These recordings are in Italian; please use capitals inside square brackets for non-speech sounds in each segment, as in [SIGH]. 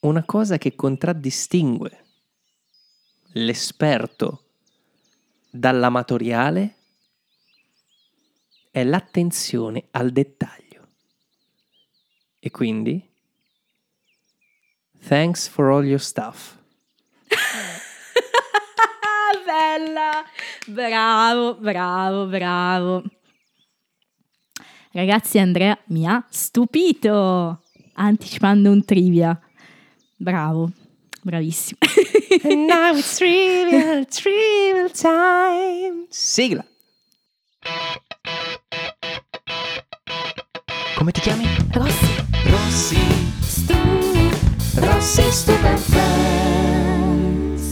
una cosa che contraddistingue l'esperto dall'amatoriale è l'attenzione al dettaglio. E quindi, thanks for all your stuff. [LAUGHS] Bella! Bravo, bravo, bravo. Ragazzi, Andrea mi ha stupito anticipando un trivia. Bravo, bravissimo. [LAUGHS] And now [LAUGHS] it's trivial, trivial time. Sigla. Come ti chiami? Rossi, Rossi. stu, Rossi Stupid Friends.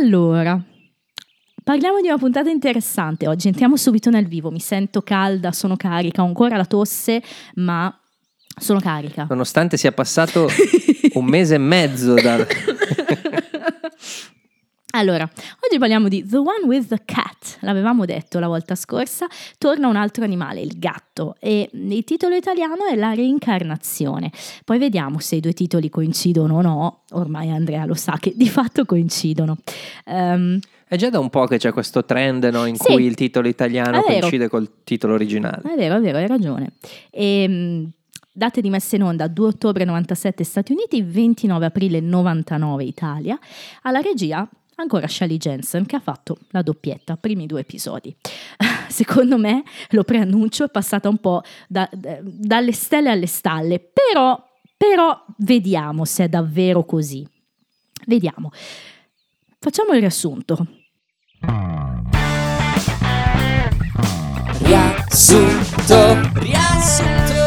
Allora, parliamo di una puntata interessante oggi. Entriamo subito nel vivo. Mi sento calda, sono carica, ho ancora la tosse, ma sono carica. Nonostante sia passato un mese e mezzo dal... [LAUGHS] Allora, oggi parliamo di The One with the Cat, l'avevamo detto la volta scorsa, torna un altro animale, il gatto, e il titolo italiano è La reincarnazione. Poi vediamo se i due titoli coincidono o no, ormai Andrea lo sa che di fatto coincidono. Ehm, È già da un po' che c'è questo trend no, in Sì. cui il titolo italiano coincide col titolo originale. È vero, è vero, hai ragione. Ehm, date di messa in onda 2 ottobre 97 Stati Uniti, 29 aprile 99 Italia. Alla regia ancora Shelley Jensen che ha fatto la doppietta, primi due episodi. [LAUGHS] Secondo me, lo preannuncio, è passata un po' da- da- dalle stelle alle stalle, però, però vediamo se è davvero così. Vediamo. Facciamo il riassunto. Riassunto. Riassunto.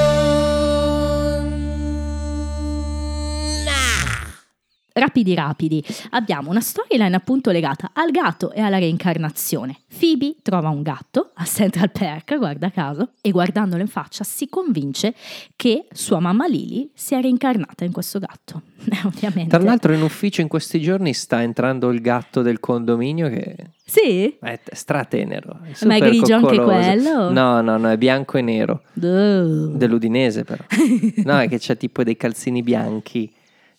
Rapidi rapidi, abbiamo una storyline appunto legata al gatto e alla reincarnazione. Phoebe trova un gatto a Central Park, guarda caso, e guardandolo in faccia si convince che sua mamma Lily sia reincarnata in questo gatto. [LAUGHS] Eh, ovviamente. Tra l'altro in ufficio in questi giorni sta entrando il gatto del condominio che Sì? è stratenero. è Ma è grigio anche coccoloso. quello? No, no, no, è bianco e nero. Duh. Dell'Udinese però. [LAUGHS] No, è che c'è tipo dei calzini bianchi.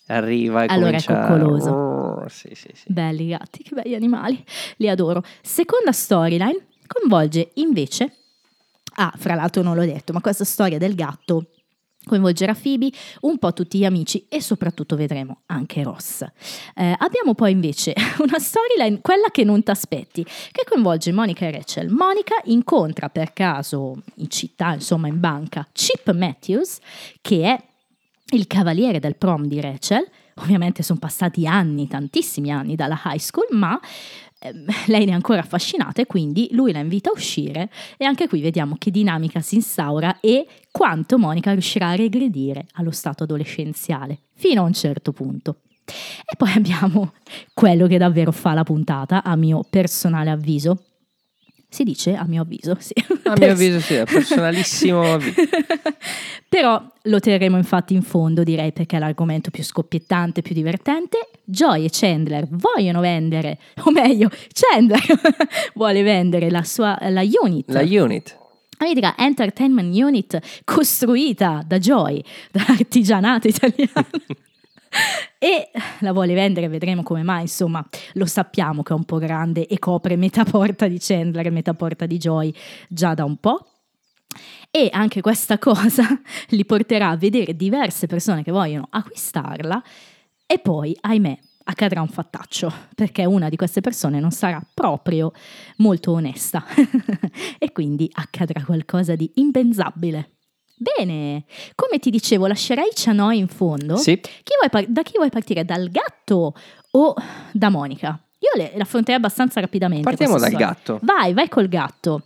Arriva e Allora è comincia... coccoloso. Oh, sì, sì, sì. Belli gatti, che belli animali, li adoro. Seconda storyline coinvolge invece, ah, fra l'altro non l'ho detto, ma questa storia del gatto coinvolgerà Phoebe, un po' tutti gli amici e soprattutto vedremo anche Ross. Eh, abbiamo poi invece [LAUGHS] una storyline, quella che non ti aspetti, che coinvolge Monica e Rachel. Monica incontra per caso in città, insomma in banca, Chip Matthews, che è il cavaliere del prom di Rachel. Ovviamente sono passati anni, tantissimi anni dalla high school, ma ehm, lei ne è ancora affascinata e quindi lui la invita a uscire e anche qui vediamo che dinamica si instaura e quanto Monica riuscirà a regredire allo stato adolescenziale, fino a un certo punto. E poi abbiamo quello che davvero fa la puntata, a mio personale avviso. Si dice a mio avviso, sì. A mio avviso sì, è personalissimo avviso. [LAUGHS] Però lo terremo infatti in fondo, direi, perché è l'argomento più scoppiettante, più divertente. Joy e Chandler vogliono vendere, o meglio, Chandler [LAUGHS] vuole vendere la sua la unit. La unit. La mitica entertainment unit costruita da Joy, dall'artigianato italiano. [LAUGHS] e la vuole vendere, vedremo come mai, insomma, lo sappiamo che è un po' grande e copre metà porta di Chandler e metà porta di Joy già da un po'. E anche questa cosa [LAUGHS] li porterà a vedere diverse persone che vogliono acquistarla e poi, ahimè, accadrà un fattaccio, perché una di queste persone non sarà proprio molto onesta [LAUGHS] e quindi accadrà qualcosa di impensabile. Bene, come ti dicevo, lascerei Cianoi in fondo. Sì. Chi vuoi par- da chi vuoi partire? Dal gatto o da Monica? Io le, l'affronterei abbastanza rapidamente. Partiamo dal storia. gatto. Vai, vai col gatto.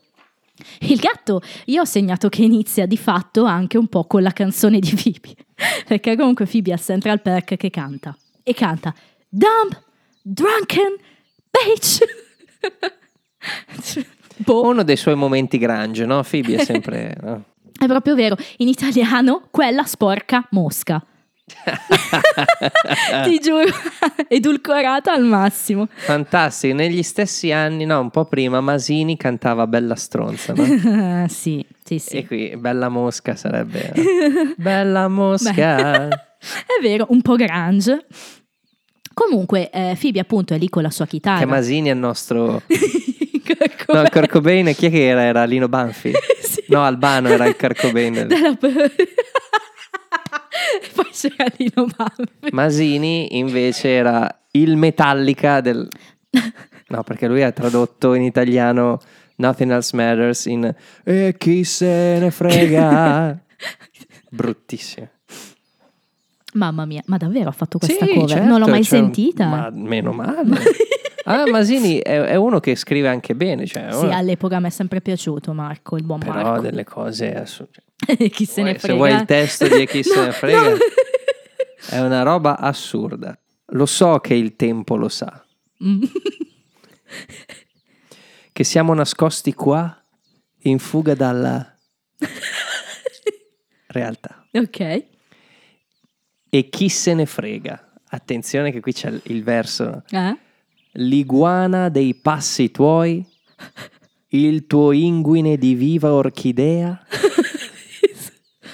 Il gatto, io ho segnato che inizia di fatto anche un po' con la canzone di Phoebe, [LAUGHS] perché comunque Phoebe a Central Park che canta, e canta Dumb, Drunken, Bitch. [LAUGHS] boh, Uno dei suoi momenti grange, no? Phoebe è sempre... [LAUGHS] no? È proprio vero, in italiano quella sporca mosca. [LAUGHS] Ti giuro, edulcorata al massimo. Fantastico, negli stessi anni, no, un po' prima, Masini cantava Bella stronza, no? [LAUGHS] sì, sì, sì. E qui Bella mosca sarebbe... Bella mosca! [LAUGHS] È vero, un po' grunge. Comunque, eh, Phoebe appunto è lì con la sua chitarra. che Masini è il nostro... Ecco. No, il Kurt Cobain, chi è che era? Era Lino Banfi? [LAUGHS] Sì. No, Albano era il Kurt Cobain. [LAUGHS] Poi c'era Lino Banfi. Masini invece era il Metallica del... [LAUGHS] No, perché lui ha tradotto in italiano Nothing Else Matters in E chi se ne frega. Bruttissimo. Mamma mia, ma davvero ha fatto questa Sì, cover? certo, non l'ho mai cioè, sentita. Ma meno male. Ah, Masini è, è uno che scrive anche bene, cioè, Sì, uno- all'epoca mi è sempre piaciuto Marco, il buon però Marco. delle cose assurde. [LAUGHS] Chi se ne Vuoi- frega. Se vuoi il testo di chi se [LAUGHS] No, ne frega, no. [LAUGHS] è una roba assurda. Lo so che il tempo lo sa, Mm. che siamo nascosti qua in fuga dalla realtà. ok. E chi se ne frega? Attenzione che qui c'è il- il verso. Eh? L'iguana dei passi tuoi, il tuo inguine di viva orchidea,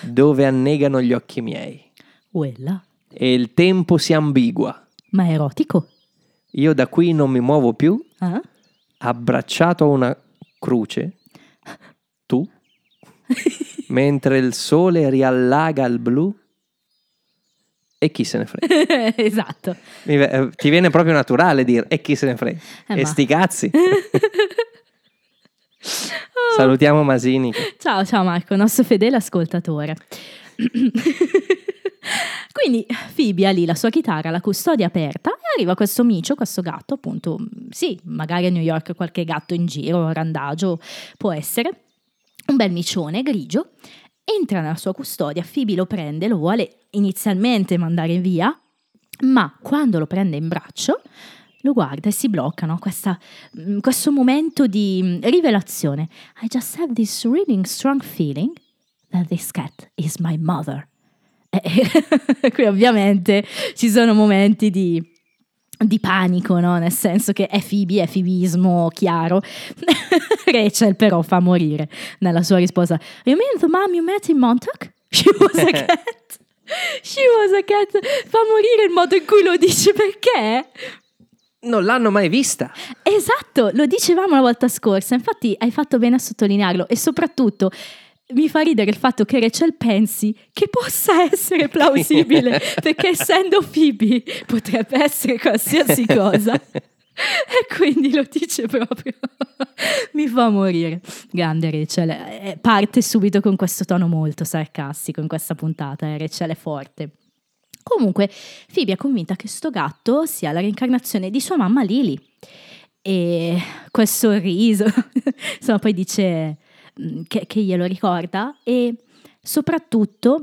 dove annegano gli occhi miei. Quella. E il tempo si ambigua. Ma è erotico? Io da qui non mi muovo più, Eh? abbracciato a una croce, tu, [LAUGHS] mentre il sole riallaga il blu. E chi se ne frega? [LAUGHS] esatto. Mi eh, Ti viene proprio naturale dire e chi se ne frega? Eh, e ma- sti cazzi. [LAUGHS] Salutiamo Masini. Ciao, ciao Marco, nostro fedele ascoltatore. [LAUGHS] Quindi ha lì la sua chitarra, la custodia aperta e arriva questo micio, questo gatto, appunto, sì, magari a New York qualche gatto in giro, randagio, può essere, un bel micione grigio, entra nella sua custodia, Phoebe lo prende, lo vuole inizialmente mandare via, ma quando lo prende in braccio lo guarda e si blocca, no? Questa- mh, questo momento di mh, rivelazione. I just have this really strong feeling that this cat is my mother. E- e [LAUGHS] qui ovviamente ci sono momenti di, di panico, no? Nel senso che è Phoebe, è fibismo chiaro. [LAUGHS] Rachel però fa morire nella sua risposta. You mean the mom you met in Montauk? [LAUGHS] She was a [LAUGHS] cat. She was a cat. Fa morire il modo in cui lo dice perché? Non l'hanno mai vista. Esatto, lo dicevamo la volta scorsa, infatti hai fatto bene a sottolinearlo e soprattutto mi fa ridere il fatto che Rachel pensi che possa essere plausibile, [LAUGHS] perché essendo Phoebe potrebbe essere qualsiasi cosa. E quindi lo dice proprio. Mi fa morire. Grande Rachel. Eh, Parte subito con questo tono molto sarcastico in questa puntata. Eh. Rachel è forte. Comunque, Phoebe è convinta che sto gatto sia la reincarnazione di sua mamma Lily. E quel sorriso, [LAUGHS] insomma, poi dice che, che glielo ricorda e soprattutto,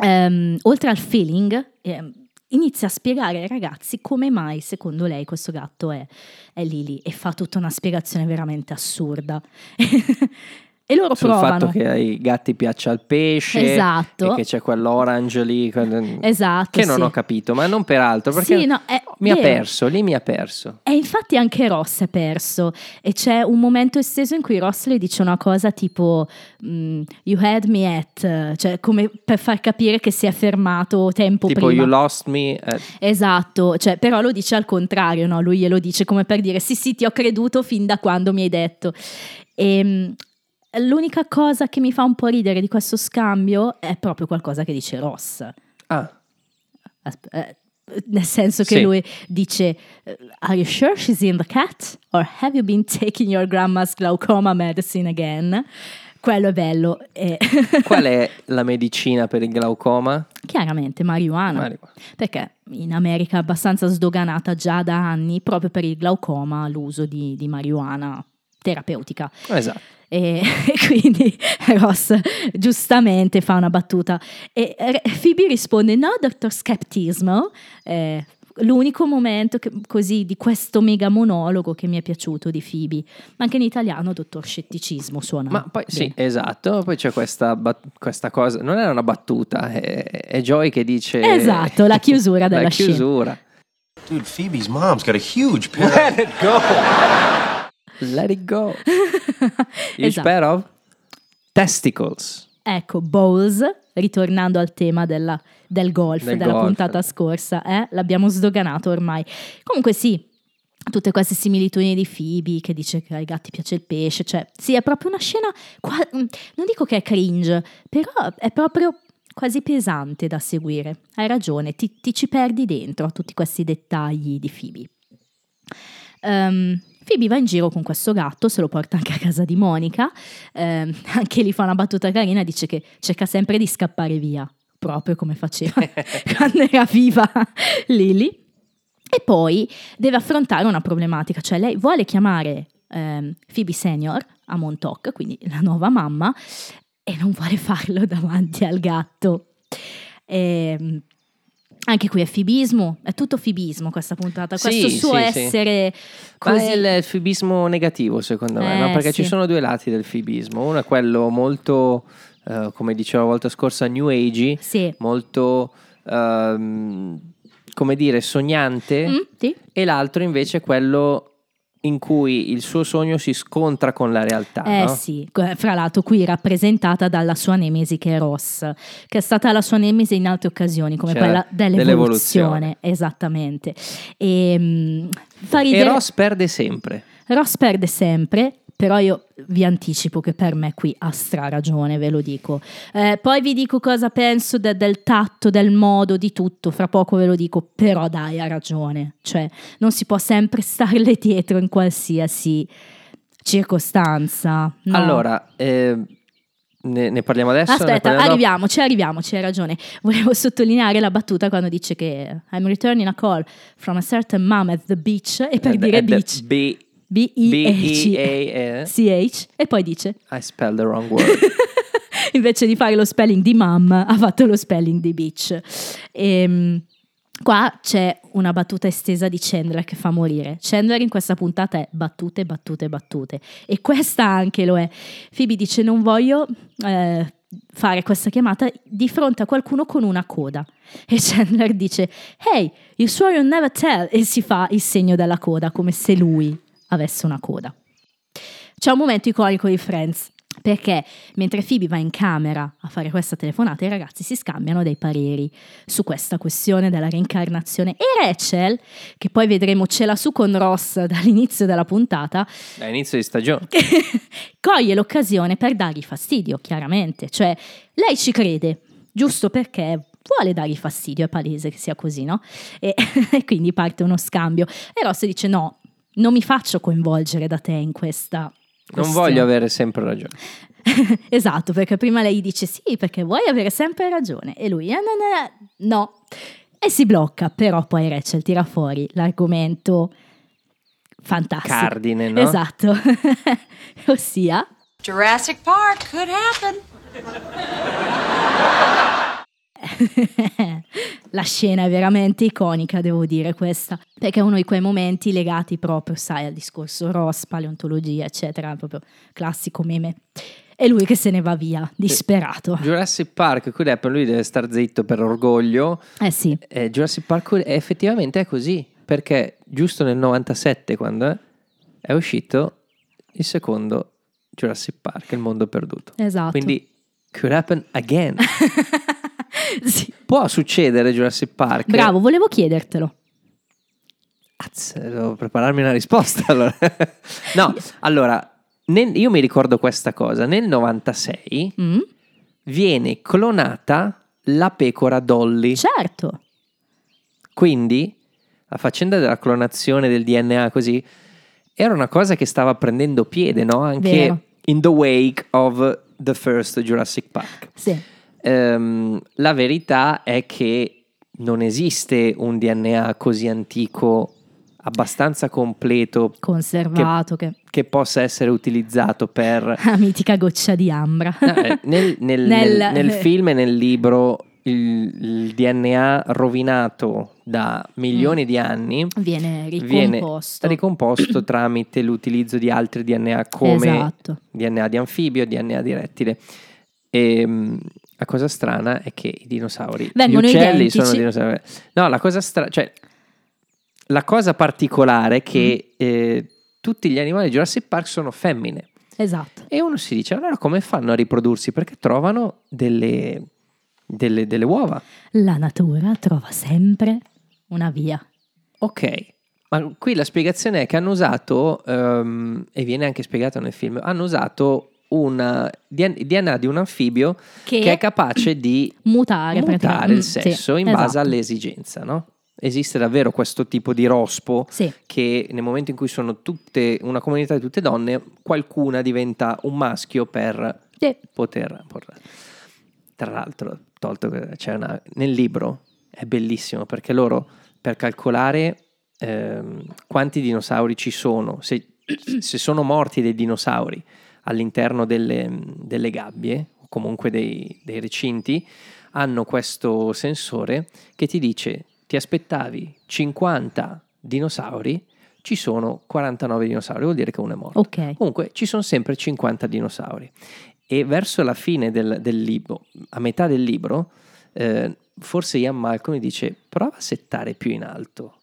ehm, oltre al feeling, ehm, inizia a spiegare ai ragazzi come mai, secondo lei, questo gatto è, è Lily e fa tutta una spiegazione veramente assurda. [LAUGHS] e loro Sul provano. fatto che ai gatti piaccia il pesce. Esatto. E che c'è quell'orange lì. quel- Esatto. Che non sì. ho capito, ma non per altro. Perché Sì, no, è mi ha vero. perso, lì mi ha perso. E infatti anche Ross è perso e c'è un momento esteso in cui Ross le dice una cosa tipo mm, You had me at, cioè come per far capire che si è fermato tempo tipo, prima. you lost me. eh, Esatto, cioè, però lo dice al contrario, no? lui glielo dice come per dire sì sì ti ho creduto fin da quando mi hai detto. E, l'unica cosa che mi fa un po' ridere di questo scambio è proprio qualcosa che dice Ross. ah, Asp- eh, nel senso che Sì. lui dice Are you sure she's in the cat? Or have you been taking your grandma's glaucoma medicine again? Quello è bello. E [LAUGHS] qual è la medicina per il glaucoma? Chiaramente marijuana. Marijuana. Perché in America è abbastanza sdoganata già da anni proprio per il glaucoma l'uso di, di marijuana terapeutica. Esatto. E, e [LAUGHS] quindi Ross giustamente fa una battuta e eh, Phoebe risponde no, dottor Skeptismo, eh, l'unico momento che- così di questo mega monologo che mi è piaciuto di Phoebe. Ma anche in italiano dottor scetticismo suona. Ma poi sì, esatto, poi c'è questa, bat- questa cosa, non è una battuta, è, è Joy che dice... Esatto, la chiusura [LAUGHS] della la scena. chiusura. Dude, Phoebe's mom's got a huge pair. Let it go. [LAUGHS] Let it go. [LAUGHS] Huge Esatto. pair of testicles. Ecco, Bowles, ritornando al tema della- del golf Del della golf. puntata scorsa, eh? l'abbiamo sdoganato ormai. Comunque sì, tutte queste similitudini di Phoebe che dice che ai gatti piace il pesce, cioè sì, è proprio una scena, mm, non dico che è cringe, però è proprio quasi pesante da seguire. Hai ragione, ti, ti ci perdi dentro a tutti questi dettagli di Phoebe. Ehm, Phoebe va in giro con questo gatto, se lo porta anche a casa di Monica, ehm, [LAUGHS] anche lì fa una battuta carina, dice che cerca sempre di scappare via, proprio come faceva [LAUGHS] quando era viva Lily. E poi deve affrontare una problematica, cioè lei vuole chiamare ehm, Phoebe Senior a Montauk, quindi la nuova mamma, e non vuole farlo [LAUGHS] davanti al gatto. Ehm, anche qui è fibismo, è tutto fibismo questa puntata, Sì, questo suo sì, sì. essere Ma così... è il, fibismo negativo secondo me, no? Eh, perché ci sì. sono due lati del fibismo, uno è quello molto, eh, come dicevo la volta scorsa, new age, Sì. molto, ehm, come dire, sognante, Mm, sì. e l'altro invece è quello in cui il suo sogno si scontra con la realtà. Eh no? sì, fra l'altro qui rappresentata dalla sua nemesi che è Ross, che è stata la sua nemesi in altre occasioni, come Cioè, quella dell'evoluzione, dell'evoluzione. esattamente. E, mm, fa E Ross perde sempre. Ross perde sempre, però io vi anticipo che per me qui ha stra ragione, ve lo dico. Eh, poi vi dico cosa penso de- del tatto, del modo, di tutto, fra poco ve lo dico, però dai, ha ragione. Cioè, non si può sempre starle [LAUGHS] dietro in qualsiasi circostanza. no. Allora, eh, ne, ne parliamo adesso? Aspetta, parliamo dopo? arriviamoci, arriviamoci, hai ragione. Volevo sottolineare la battuta quando dice che I'm returning a call from a certain mom at the beach e per Eh, dire eh, beach. B- B-I-H. B-E-A-E. CH e poi dice I spelled the wrong word. [LAUGHS] invece di fare lo spelling di mom ha fatto lo spelling di beach Ehm, qua c'è una battuta estesa di Chandler che fa morire Chandler in questa puntata è battute battute battute e questa anche lo è Phoebe dice non voglio eh, fare questa chiamata di fronte a qualcuno con una coda e Chandler dice hey you swore you'll never tell e si fa il segno della coda come se lui avesse una coda c'è un momento iconico di Friends. Perché mentre Phoebe va in camera a fare questa telefonata, i ragazzi si scambiano dei pareri su questa questione della reincarnazione. E Rachel, che poi vedremo ce l'ha su con Ross [LAUGHS] dall'inizio della puntata, È inizio di stagione. [LAUGHS] coglie l'occasione per dargli fastidio, chiaramente. Cioè, lei ci crede, giusto perché vuole dargli fastidio, è palese che sia così, no? E, [LAUGHS] e quindi parte uno scambio. E Ross dice no, non mi faccio coinvolgere da te in questa... Non questione." voglio avere sempre ragione. [LAUGHS] esatto, perché prima lei dice sì, perché vuoi avere sempre ragione. E lui, "Eh, no, no, no, no. E si blocca, però poi Rachel tira fuori l'argomento fantastico. Cardine, no? Esatto. [LAUGHS] Ossia, Jurassic Park could happen. [LAUGHS] la scena è veramente iconica, devo dire questa, perché è uno di quei momenti legati proprio, sai, al discorso Ross, paleontologia, eccetera, proprio classico meme. E lui che se ne va via, disperato. Jurassic Park, qui Depp, lui deve star zitto per orgoglio. Eh sì, Eh, Jurassic Park è- effettivamente è così, perché giusto nel 97, quando è, è uscito il secondo Jurassic Park, Il mondo perduto. esatto. Quindi, could happen again. [LAUGHS] [LAUGHS] Sì. Può succedere Jurassic Park. Bravo, volevo chiedertelo. Azz, devo prepararmi una risposta allora. [LAUGHS] no, allora, nel- io mi ricordo questa cosa. Nel 96 Mm? viene clonata la pecora Dolly. Certo, Quindi la faccenda della clonazione del DNA così era una cosa che stava prendendo piede, no? Anche Vero. in the wake of the first Jurassic Park. sì, Ehm, la verità è che non esiste un DNA così antico, abbastanza completo, conservato, che... che possa essere utilizzato per... [LAUGHS] La mitica goccia di ambra. Eh, [LAUGHS] nel, nel- Nel- nel- [LAUGHS] film e nel libro il, il DNA rovinato da milioni di anni Viene viene ricomposto. ricomposto tramite l'utilizzo di altri DNA come Esatto. DNA di anfibio, DNA di rettile. E mh, la cosa strana è che i dinosauri, Vengono gli uccelli identici. sono dinosauri. No, la cosa strana, cioè la cosa particolare è che Mm. eh, tutti gli animali di Jurassic Park sono femmine. Esatto. E uno si dice, allora come fanno a riprodursi? Perché trovano delle, delle, delle uova. La natura trova sempre una via. Ok, ma qui la spiegazione è che hanno usato, ehm, e viene anche spiegato nel film, hanno usato una DNA di un anfibio Che, che è capace di [CLEARS THROAT] mutare, mutare il Mm, sì, sesso in base esatto. all'esigenza, no? Esiste davvero questo tipo di rospo Sì. che nel momento in cui sono tutte una comunità di tutte donne, qualcuna diventa un maschio per Sì. poter portare. Tra l'altro, tolto c'è una nel libro è bellissimo perché loro per calcolare ehm, quanti dinosauri ci sono, se, se sono morti dei dinosauri all'interno delle, delle gabbie o comunque dei, dei recinti, hanno questo sensore che ti dice ti aspettavi 50 dinosauri, ci sono 49 dinosauri, vuol dire che uno è morto. Ok. Comunque ci sono sempre 50 dinosauri e verso la fine del, del libro, a metà del libro, eh, forse Ian Malcolm dice prova a settare più in alto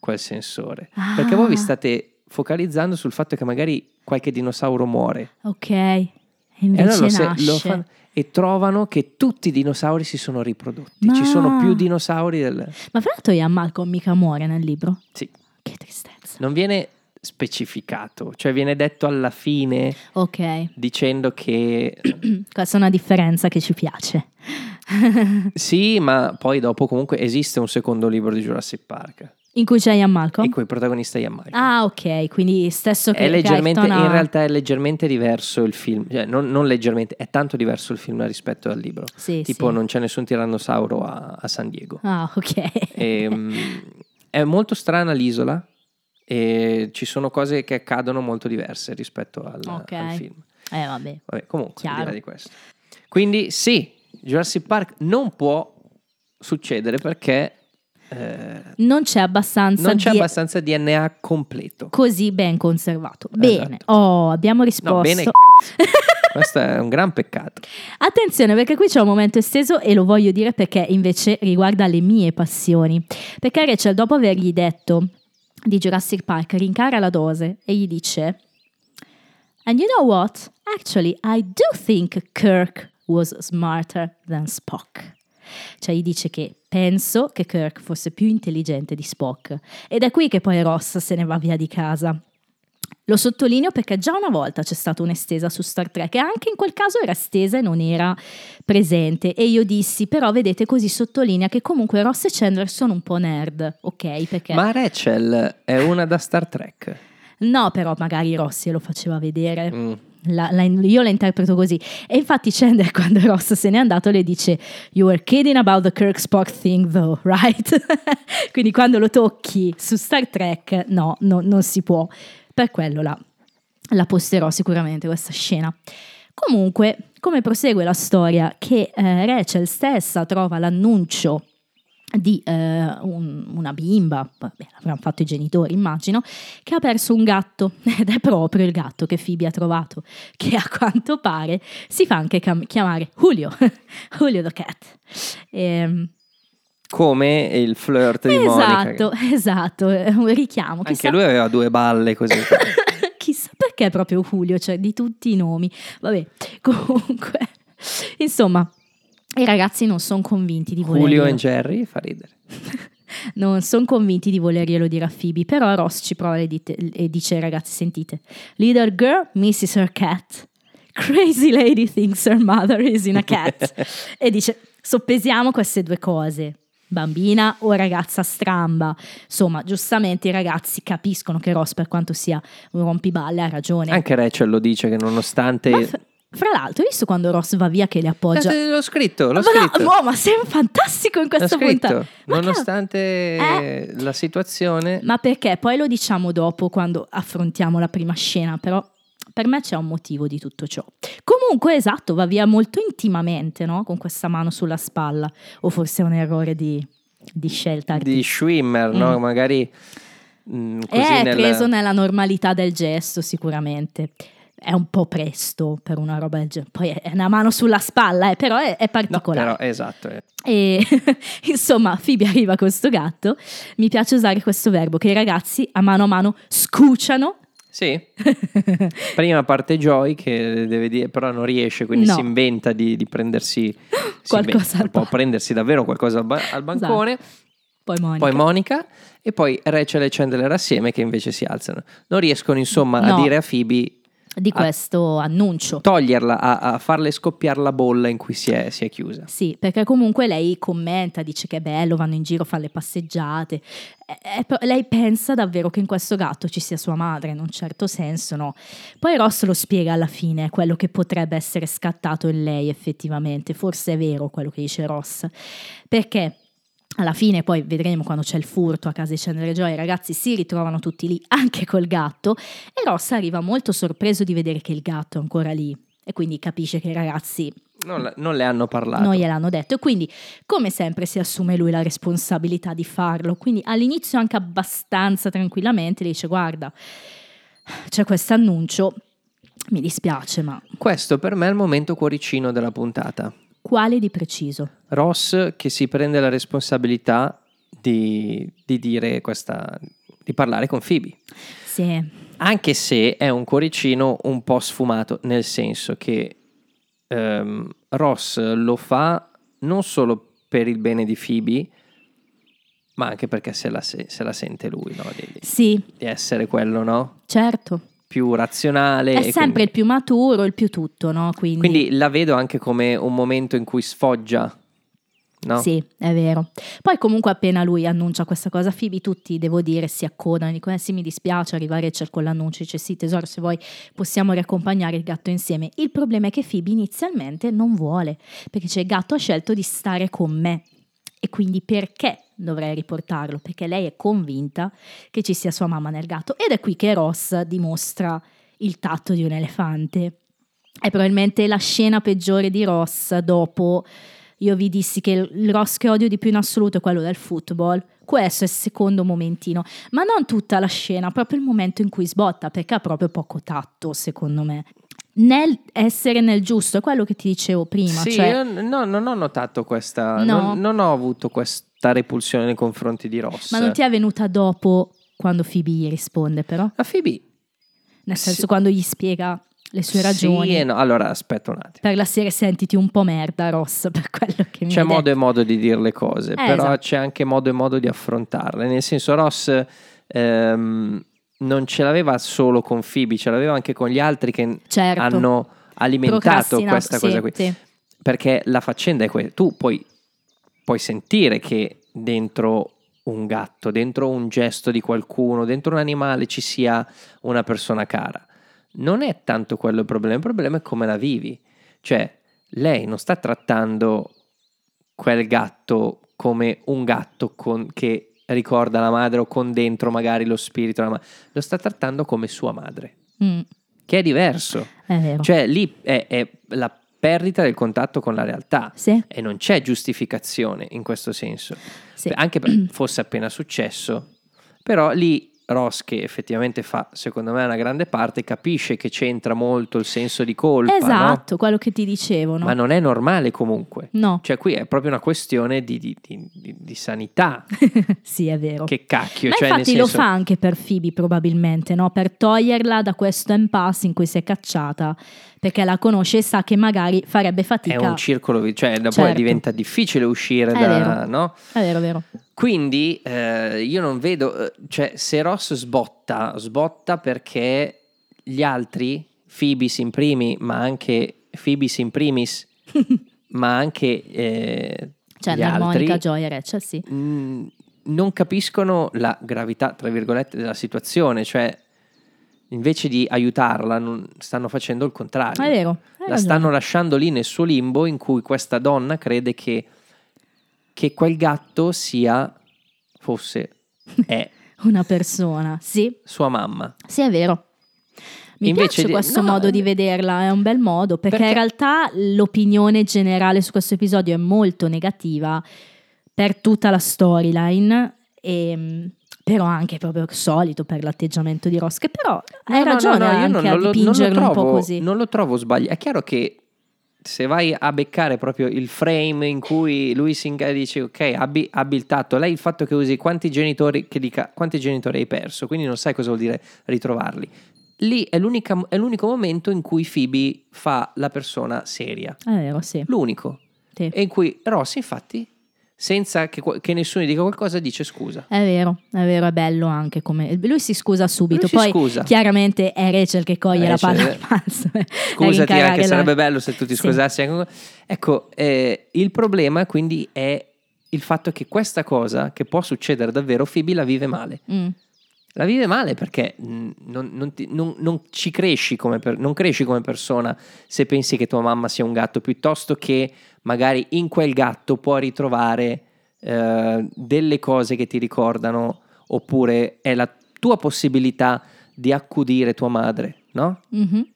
quel sensore, perché voi vi Ah. state focalizzando sul fatto che magari qualche dinosauro muore Ok. E e, invece allora lo se- fanno- e trovano che tutti i dinosauri si sono riprodotti, ci sono Ma- più dinosauri del... Ma fra l'altro Ian Malcolm mica muore nel libro. Sì, Che tristezza. non viene specificato, cioè viene detto alla fine Ok. dicendo che [CLEARS THROAT] Questa è una differenza che ci piace. [LAUGHS] Sì, ma poi dopo comunque esiste un secondo libro di Jurassic Park In cui c'è Ian Malcolm? e cui il protagonista è Ian Malcolm. Ah, ok, quindi stesso che è leggermente, Crichton ha- in realtà è leggermente diverso il film, cioè non, non leggermente, è tanto diverso il film rispetto al libro. Sì, tipo sì. non c'è nessun tirannosauro a, a San Diego. Ah, ok. Ehm, è molto strana l'isola e ci sono cose che accadono molto diverse rispetto al, Ok. al film. Eh, vabbè. Vabbè, comunque, Chiaro. di questo. Quindi sì, Jurassic Park non può succedere perché eh, Non c'è abbastanza non c'è di- abbastanza DNA completo. così ben conservato. Bene. Esatto. Oh, abbiamo risposto. No, bene. [LAUGHS] Questo è un gran peccato. Attenzione perché qui c'è un momento esteso e lo voglio dire perché invece riguarda le mie passioni. Perché Rachel dopo avergli detto di Jurassic Park rincara la dose e gli dice And you know what? Actually I do think Kirk was smarter than Spock. Cioè gli dice che penso che Kirk fosse più intelligente di Spock ed è qui che poi Ross se ne va via di casa. Lo sottolineo perché già una volta c'è stata un'estesa su Star Trek e anche in quel caso era estesa e non era presente e io dissi però vedete così sottolinea che comunque Ross e Chandler sono un po' nerd, ok? Perché Ma Rachel è una da Star Trek. no però magari Ross lo faceva vedere. Mm. La- la- io la interpreto così. E infatti Chandler, [LAUGHS] quando Ross se n'è andato, le dice: You were kidding about the Kirk Spock thing, though, [LAUGHS] right? [LAUGHS] Quindi quando lo tocchi su Star Trek, no, no, non si può. Per quello la, la posterò sicuramente questa scena. Comunque, come prosegue la storia? Che eh, Rachel stessa trova l'annuncio di eh, un- una bimba, vabbè, l'avranno fatto i genitori immagino, che ha perso un gatto [LAUGHS] ed è proprio il gatto che Phoebe ha trovato, che a quanto pare si fa anche cam- chiamare Julio, [LAUGHS] Julio the cat. Ehm, Come il flirt di Monica. esatto, [LAUGHS] esatto, un richiamo. Anche Chissà, lui aveva due balle così. chissà perché proprio Julio, cioè di tutti i nomi. Vabbè, comunque, insomma, i ragazzi non sono convinti di voler Julio e Jerry fa ridere. [LAUGHS] non sono convinti di volerglielo dire a Phoebe, però Ross ci prova e, dite- e dice ragazzi sentite, little girl misses her cat, crazy lady thinks her mother is in a cat [LAUGHS] e dice soppesiamo queste due cose. Bambina o ragazza stramba, insomma, giustamente i ragazzi capiscono che Ross, per quanto sia un rompiballe, ha ragione. Anche Rachel lo dice che nonostante... Ma f- fra l'altro, hai visto quando Ross va via che le appoggia? Eh, L'ho scritto, l'ho ma, no, scritto. mo, ma sei fantastico in questa puntata. Nonostante Eh? la situazione... Ma perché? Poi lo diciamo dopo quando affrontiamo la prima scena, però Per me c'è un motivo di tutto ciò. Comunque, esatto, va via molto intimamente, no? Con questa mano sulla spalla. O forse è un errore di, di scelta Di. Schwimmer, no? Mm. Magari mm, È nel- preso nella normalità del gesto, sicuramente. È un po' presto per una roba del genere. Poi è una mano sulla spalla, eh, però è, è No, particolare. però esatto. eh. E [LAUGHS] insomma, Phoebe arriva con sto gatto. Mi piace usare questo verbo che i ragazzi a mano a mano scuciano. Sì, [LAUGHS] prima parte Joy che deve dire, però non riesce, quindi No. si inventa di, di prendersi si Qualcosa inventa, può prendersi davvero qualcosa al, ba- al bancone. Poi Monica. Poi Monica e poi Rachel e Chandler assieme che invece si alzano. Non riescono insomma a No. dire a Phoebe di Ah. questo annuncio. toglierla, a, a farle scoppiare la bolla in cui si è, si è chiusa. Sì, perché comunque lei commenta, dice che è bello, vanno in giro a fare le passeggiate. E- e lei pensa davvero che in questo gatto ci sia sua madre, in un certo senso no. Poi Ross lo spiega alla fine, quello che potrebbe essere scattato in lei effettivamente. Forse è vero quello che dice Ross. Perché alla fine poi vedremo quando c'è il furto a casa di Chandler Joy, i ragazzi si ritrovano tutti lì anche col gatto e Ross arriva molto sorpreso di vedere che il gatto è ancora lì e quindi capisce che i ragazzi Non, non le hanno parlato. non gliel'hanno detto e quindi come sempre si assume lui la responsabilità di farlo quindi all'inizio anche abbastanza tranquillamente dice guarda c'è questo annuncio mi dispiace ma Questo per me è il momento cuoricino della puntata. Quale di preciso? Ross che si prende la responsabilità di, di dire questa, di parlare con Phoebe. Sì, Anche se è un cuoricino un po' sfumato, nel senso che ehm, Ross lo fa non solo per il bene di Phoebe, ma anche perché se la, se- se la sente lui, no? di, di- sì, di essere quello no? certo. Più razionale. È sempre quindi, il più maturo, il più tutto, no? Quindi, quindi la vedo anche come un momento in cui sfoggia. No? Sì, è vero. Poi comunque appena lui annuncia questa cosa, Phoebe tutti, devo dire, si accodano, dicono eh sì mi dispiace, arriva Rachel con l'annuncio, dice sì tesoro se vuoi possiamo riaccompagnare il gatto insieme. Il problema è che Phoebe inizialmente non vuole, perché c'è il gatto ha scelto di stare con me. E quindi perché dovrei riportarlo? Perché lei è convinta che ci sia sua mamma nel gatto. Ed è qui che Ross dimostra il tatto di un elefante. È probabilmente la scena peggiore di Ross dopo io vi dissi che il Ross che odio di più in assoluto è quello del football. Questo è il secondo momentino, ma non tutta la scena, proprio il momento in cui sbotta, perché ha proprio poco tatto, secondo me. Nel essere nel giusto, è quello che ti dicevo prima. Sì, cioè, io no, non ho notato questa. No. Non, non ho avuto questa repulsione nei confronti di Ross. ma non ti è venuta dopo quando Phoebe gli risponde, però? A Phoebe. Nel senso, Sì. quando gli spiega le sue ragioni. Sì e no. Allora, aspetta un attimo. Per la serie sentiti un po' merda, Ross, [LAUGHS] per quello che mi C'è modo detto. e modo di dire le cose, Eh, però esatto. c'è anche modo e modo di affrontarle. Nel senso, Ross ehm, non ce l'aveva solo con Phoebe, ce l'aveva anche con gli altri che Certo. hanno alimentato questa sì, cosa qui. sì. Perché la faccenda è quella. Tu puoi, puoi sentire che dentro un gatto, dentro un gesto di qualcuno, dentro un animale ci sia una persona cara. Non è tanto quello il problema, il problema è come la vivi. Cioè, lei non sta trattando quel gatto come un gatto con- che ricorda la madre o con dentro magari lo spirito della madre, lo sta trattando come sua madre, Mm, che è diverso. è vero. Cioè, lì è, è la perdita del contatto con la realtà sì, e non c'è giustificazione in questo senso. sì. Anche [CLEARS THROAT] fosse appena successo, però lì Ross, che effettivamente fa, secondo me, una grande parte, capisce che c'entra molto il senso di colpa, no? Esatto, quello che ti dicevo, no? Ma non è normale comunque. No, Cioè, qui è proprio una questione di, di- di- di- sanità. [LAUGHS] sì, è vero. che cacchio. Ma cioè, infatti nel lo senso, fa anche per Phoebe probabilmente, no? Per toglierla da questo impasse in cui si è cacciata, perché la conosce e sa che magari farebbe È fatica. un circolo, cioè, dopo Certo. diventa difficile uscire È da. vero. No? È vero, è vero. Quindi eh, io non vedo, eh, cioè se Ross sbotta, sbotta perché gli altri, Phoebis in primi, ma anche Phoebis in primis, [LAUGHS] ma anche eh, Cioè, gli altri, l'armonica, Joy e Rachel, sì. mh, non capiscono la gravità, tra virgolette, della situazione, cioè invece di aiutarla non- stanno facendo il contrario. È vero. La ragione. stanno lasciando lì nel suo limbo in cui questa donna crede che, che quel gatto sia, fosse, [LAUGHS] è Una persona, sì. sua mamma. Sì, è vero. Mi Invece piace di- questo no, modo di vederla, è un bel modo, perché, Perché- in realtà l'opinione generale su questo episodio è molto negativa per tutta la storyline, e, però anche proprio solito per l'atteggiamento di Ross, che però hai No, ragione no, no, io anche non, lo- non lo dipingerlo un po' trovo- così. Non lo trovo sbagliato. È chiaro che se vai a beccare proprio il frame in cui lui si inga- dice ok, abbi, abbi il tatto, lei il fatto che usi quanti genitori, che dica quanti genitori hai perso, quindi non sai cosa vuol dire ritrovarli. Lì è, è l'unico momento in cui Phoebe fa la persona seria. È vero, sì. L'unico. sì. E in cui Ross, infatti, senza che, che nessuno dica qualcosa, dice scusa. È vero, è vero, è bello anche come... Lui si scusa subito, si poi scusa. chiaramente è Rachel che coglie la Rachel, palla eh. al balzo. per Scusati, anche la- sarebbe bello se tu ti Sì. scusassi. anche- Ecco, eh, il problema quindi è il fatto che questa cosa, che può succedere davvero, Phoebe la vive male. Mm. La vive male perché non, non ti- non- non ci cresci come, per- non cresci come persona se pensi che tua mamma sia un gatto, piuttosto che magari in quel gatto puoi ritrovare eh, delle cose che ti ricordano, oppure è la tua possibilità di accudire tua madre, no? Mhm.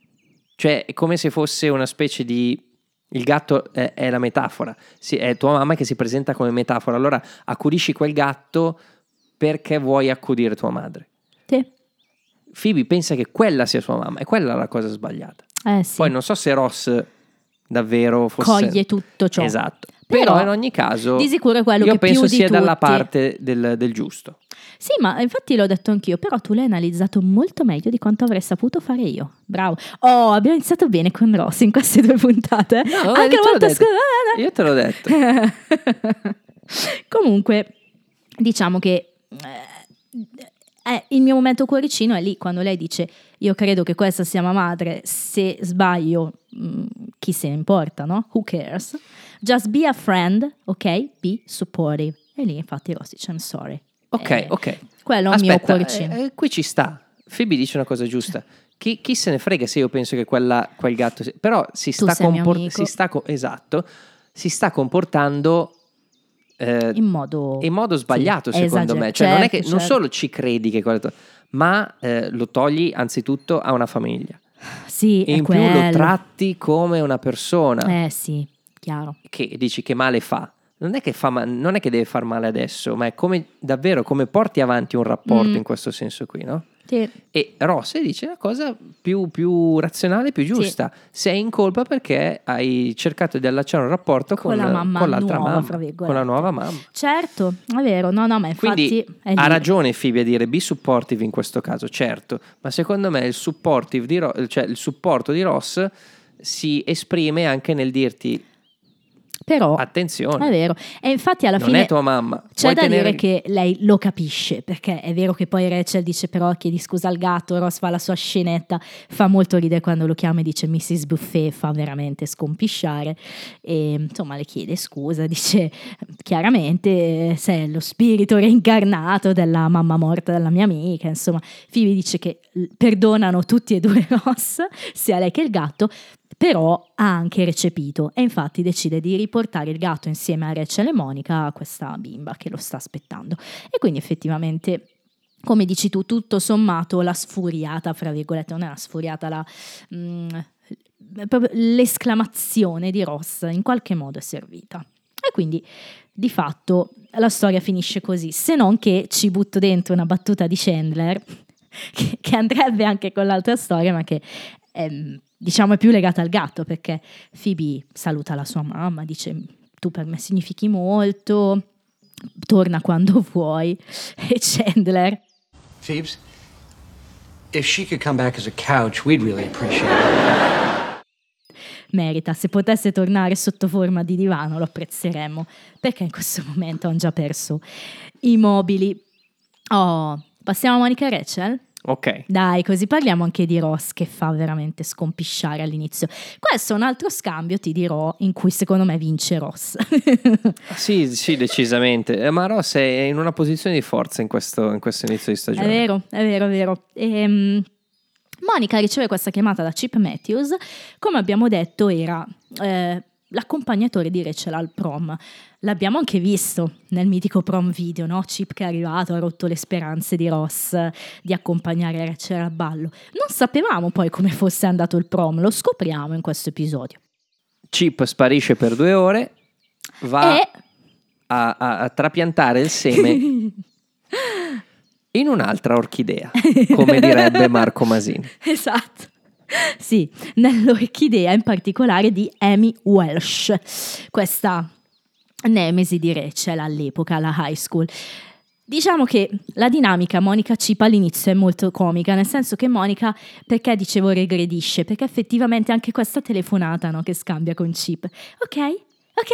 Cioè, è come se fosse una specie di. Il gatto è, è la metafora, Sì, è tua mamma che si presenta come metafora. Allora accudisci quel gatto perché vuoi accudire tua madre. Sì. Phoebe pensa che quella sia sua mamma, e quella è la cosa sbagliata. Eh sì. Poi non so se Ross davvero fosse. Coglie tutto ciò. Esatto. Però, Però, in ogni caso. di sicuro è quello io che penso sia dalla tutti- parte del, del giusto. Sì, ma infatti l'ho detto anch'io, però tu l'hai analizzato molto meglio di quanto avrei saputo fare io. Bravo. Oh, abbiamo iniziato bene con Ross in queste due puntate. No, Anche io la te l'ho volta scorsa. Io te l'ho detto. [LAUGHS] Comunque, diciamo che eh, eh, il mio momento cuoricino è lì quando lei dice: Io credo che questa sia mia madre. Se sbaglio, mm, chi se ne importa, no? Who cares? Just be a friend, ok? Be supportive. E lì, infatti, Ross dice: I'm sorry. Ok, Eh, ok. Quello è il mio cuoricino. eh, eh, qui ci sta. Phoebe dice una cosa giusta. Chi, chi se ne frega se io penso che quella- quel gatto. Però si Tu sta, sei mio compor- amico. si sta co- esatto, si sta comportando eh, in modo, in modo sbagliato Sì, secondo esager- me. Cioè non è che certo, non certo. solo ci credi che quello... Ma eh, lo togli anzitutto a una famiglia. Sì, E in più lo quello. tratti come una persona Eh sì, chiaro. che dici che male fa. Non è che, fa ma- non è che deve far male adesso, ma è come davvero come porti avanti un rapporto Mm. in questo senso qui, no? Sì. E Ross dice la cosa più, più razionale, più giusta. Sei in colpa perché hai cercato di allacciare un rapporto con, Con la mamma con l'altra nuova, mamma, con la nuova mamma. Certo, è vero, no, no, ma infatti ha ragione Phoebe a dire be supportive in questo caso, certo, ma secondo me il, supportive di Ro- cioè il supporto di Ross si esprime anche nel dirti Però attenzione, è vero. E infatti alla non fine è tua mamma. c'è vuoi da tenere- dire che lei lo capisce, perché è vero che poi Rachel dice però chiedi scusa al gatto, Ross fa la sua scenetta, fa molto ridere quando lo chiama e dice Mrs. Buffet, fa veramente scompisciare e insomma le chiede scusa, dice chiaramente sei lo spirito reincarnato della mamma morta della mia amica, insomma Phoebe dice che perdonano tutti e due [LAUGHS] Ross, sia lei che il gatto, però ha anche recepito e infatti decide di riportare il gatto insieme a Rachel e Monica a questa bimba che lo sta aspettando. E quindi effettivamente, come dici tu, tutto sommato la sfuriata, fra virgolette, non è una sfuriata, la, mm, proprio l'esclamazione di Ross in qualche modo è servita. E quindi di fatto la storia finisce così, se non che ci butto dentro una battuta di Chandler [LAUGHS] che, che andrebbe anche con l'altra storia, ma che ehm, diciamo è più legata al gatto perché Phoebe saluta la sua mamma, dice tu per me significhi molto, torna quando [LAUGHS] vuoi e Chandler Phoebes, if she could come back as a couch, we'd really appreciate it. merita, se potesse tornare sotto forma di divano lo apprezzeremmo perché in questo momento hanno già perso i mobili. Oh, passiamo a Monica e Rachel? Ok. Dai, così parliamo anche di Ross che fa veramente scompisciare all'inizio. Questo è un altro scambio, ti dirò, in cui secondo me vince Ross. Sì, sì, decisamente. Eh, Ma Ross è in una posizione di forza in questo, in questo inizio di è stagione. vero, è vero, è vero. Ehm, Monica riceve questa chiamata da Chip Matthews, come abbiamo detto era eh, l'accompagnatore di Rachel al prom. L'abbiamo anche visto nel mitico prom video, no? Chip che è arrivato, ha rotto le speranze di Ross di accompagnare Rachel al ballo. Non sapevamo poi come fosse andato il prom, lo scopriamo in questo episodio. Chip sparisce per due ore, va E a, a- a trapiantare il seme [LAUGHS] in un'altra orchidea, come direbbe Marco Masini. Esatto. Sì, nell'orchidea in particolare di Amy Welsh, questa nemesi di Rachel all'epoca, alla high school. Diciamo che la dinamica Monica Chip all'inizio è molto comica, nel senso che Monica, perché dicevo regredisce? Perché effettivamente anche questa telefonata no, che scambia con Chip. Ok, ok,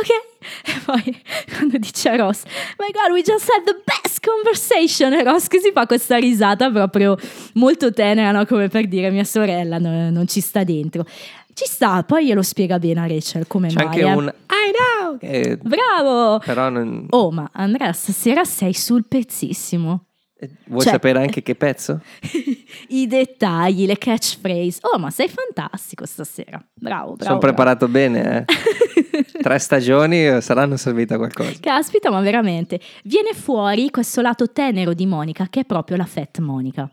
ok. E poi [LAUGHS] quando dice a Ross, my god, we just had the best conversation. E Ross che si fa questa risata proprio molto tenera, no? come per dire mia sorella no- non ci sta dentro. Ci sta, poi glielo spiega bene a Rachel come C'è mai. anche eh. un I know! che- Bravo! però non- Oh, ma Andrea, stasera sei sul pezzissimo. Vuoi cioè- sapere anche che pezzo? [LAUGHS] I dettagli, le catchphrase. Oh, ma sei fantastico stasera. Bravo, bravo. Sono preparato bene, eh. [LAUGHS] Tre stagioni eh, saranno servite a qualcosa. Caspita, ma veramente. Viene fuori questo lato tenero di Monica, che è proprio la Fat Monica.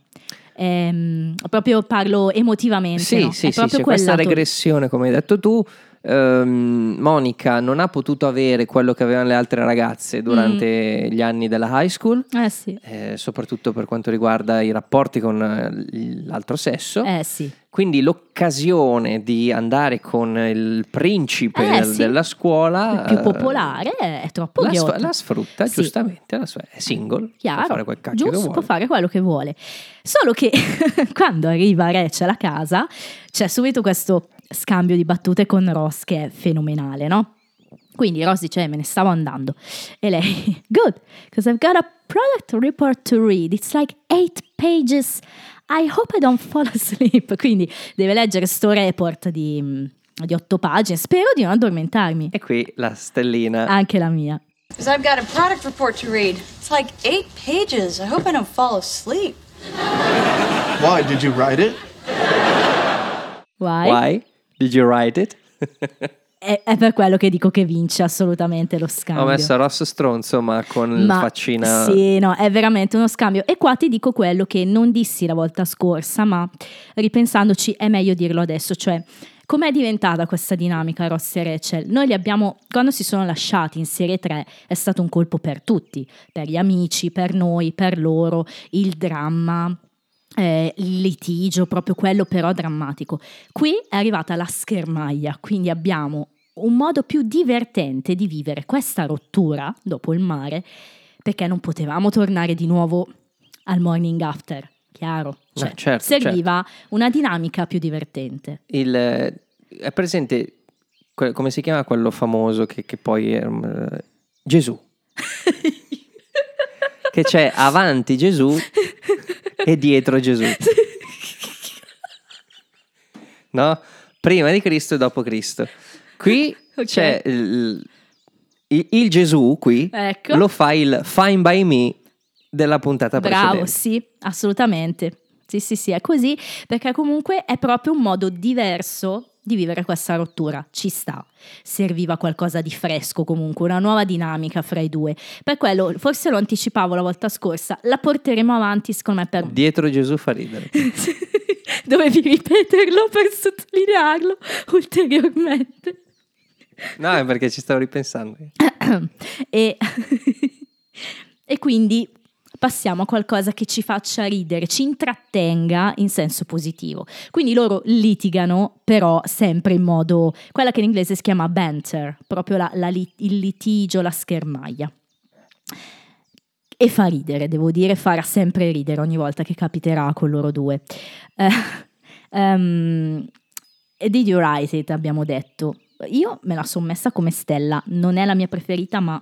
Ehm, proprio parlo emotivamente. Sì, no? sì, È sì, proprio questa lato- regressione, come hai detto tu. Ehm, Monica non ha potuto avere quello che avevano le altre ragazze durante gli anni della high school, Eh sì, eh, soprattutto per quanto riguarda i rapporti con eh, l'altro sesso. eh sì. Quindi l'occasione di andare con il principe Eh, sì. della scuola Il più eh, popolare è troppo la, sf- la sfrutta Sì. giustamente, la sua- è single, Chiaro, può fare quel cacchio giusto, che vuole. può fare quello che vuole. Solo che [LAUGHS] quando arriva Rachel a casa c'è subito questo scambio di battute con Ross che è fenomenale, no? Quindi Ross dice, "Eh, me ne stavo andando. E lei, [LAUGHS] good, because I've got a product report to read. It's like eight pages. I hope I don't fall asleep. [LAUGHS] Quindi deve leggere sto report di, mm, di otto pagine. Spero di non addormentarmi. E qui la stellina. Anche la mia. Because I've got a product report to read. It's like eight pages. I hope I don't fall asleep. Why? Did you write it? Why? Why? Did you write it? È, è per quello che dico che vince assolutamente lo scambio. Ho messo Ross stronzo, ma con il Ma faccina. Sì, no, è veramente uno scambio. E qua ti dico quello che non dissi la volta scorsa, ma ripensandoci è meglio dirlo adesso, cioè com'è diventata questa dinamica Ross e Rachel? Noi li abbiamo, quando si sono lasciati in serie 3 è stato un colpo per tutti, per gli amici, per noi, per loro, il dramma, eh, il litigio, proprio quello però drammatico. Qui è arrivata la schermaglia, quindi abbiamo un modo più divertente di vivere questa rottura dopo il mare, perché non potevamo tornare di nuovo al morning after, chiaro? Cioè, No, certo, serviva una dinamica più divertente. Il, è presente, come si chiama quello famoso che, che poi è um, Gesù? [LAUGHS] che c'è avanti Gesù e dietro Gesù. [LAUGHS] No? Prima di Cristo e dopo Cristo. Qui Ok. c'è il, il- il Gesù, qui Ecco. lo fa il Fine by Me della puntata Bravo, precedente. sì, assolutamente. Sì, sì, sì, è così, perché comunque è proprio un modo diverso di vivere questa rottura. Ci sta. Serviva qualcosa di fresco comunque, una nuova dinamica fra i due. Per quello, forse lo anticipavo la volta scorsa, la porteremo avanti secondo me per... Dietro Gesù fa ridere. [LAUGHS] Dovevi ripeterlo per sottolinearlo ulteriormente. No, è perché ci stavo ripensando. [COUGHS] e, [LAUGHS] e quindi passiamo a qualcosa che ci faccia ridere, ci intrattenga in senso positivo. Quindi loro litigano, però sempre in modo, quella che in inglese si chiama banter, proprio la- la il litigio, la schermaglia. E fa ridere, devo dire, farà sempre ridere ogni volta che capiterà con loro due. [LAUGHS] Ehm, e Did You Write It abbiamo detto. Io me la sono messa come stella, non è la mia preferita, ma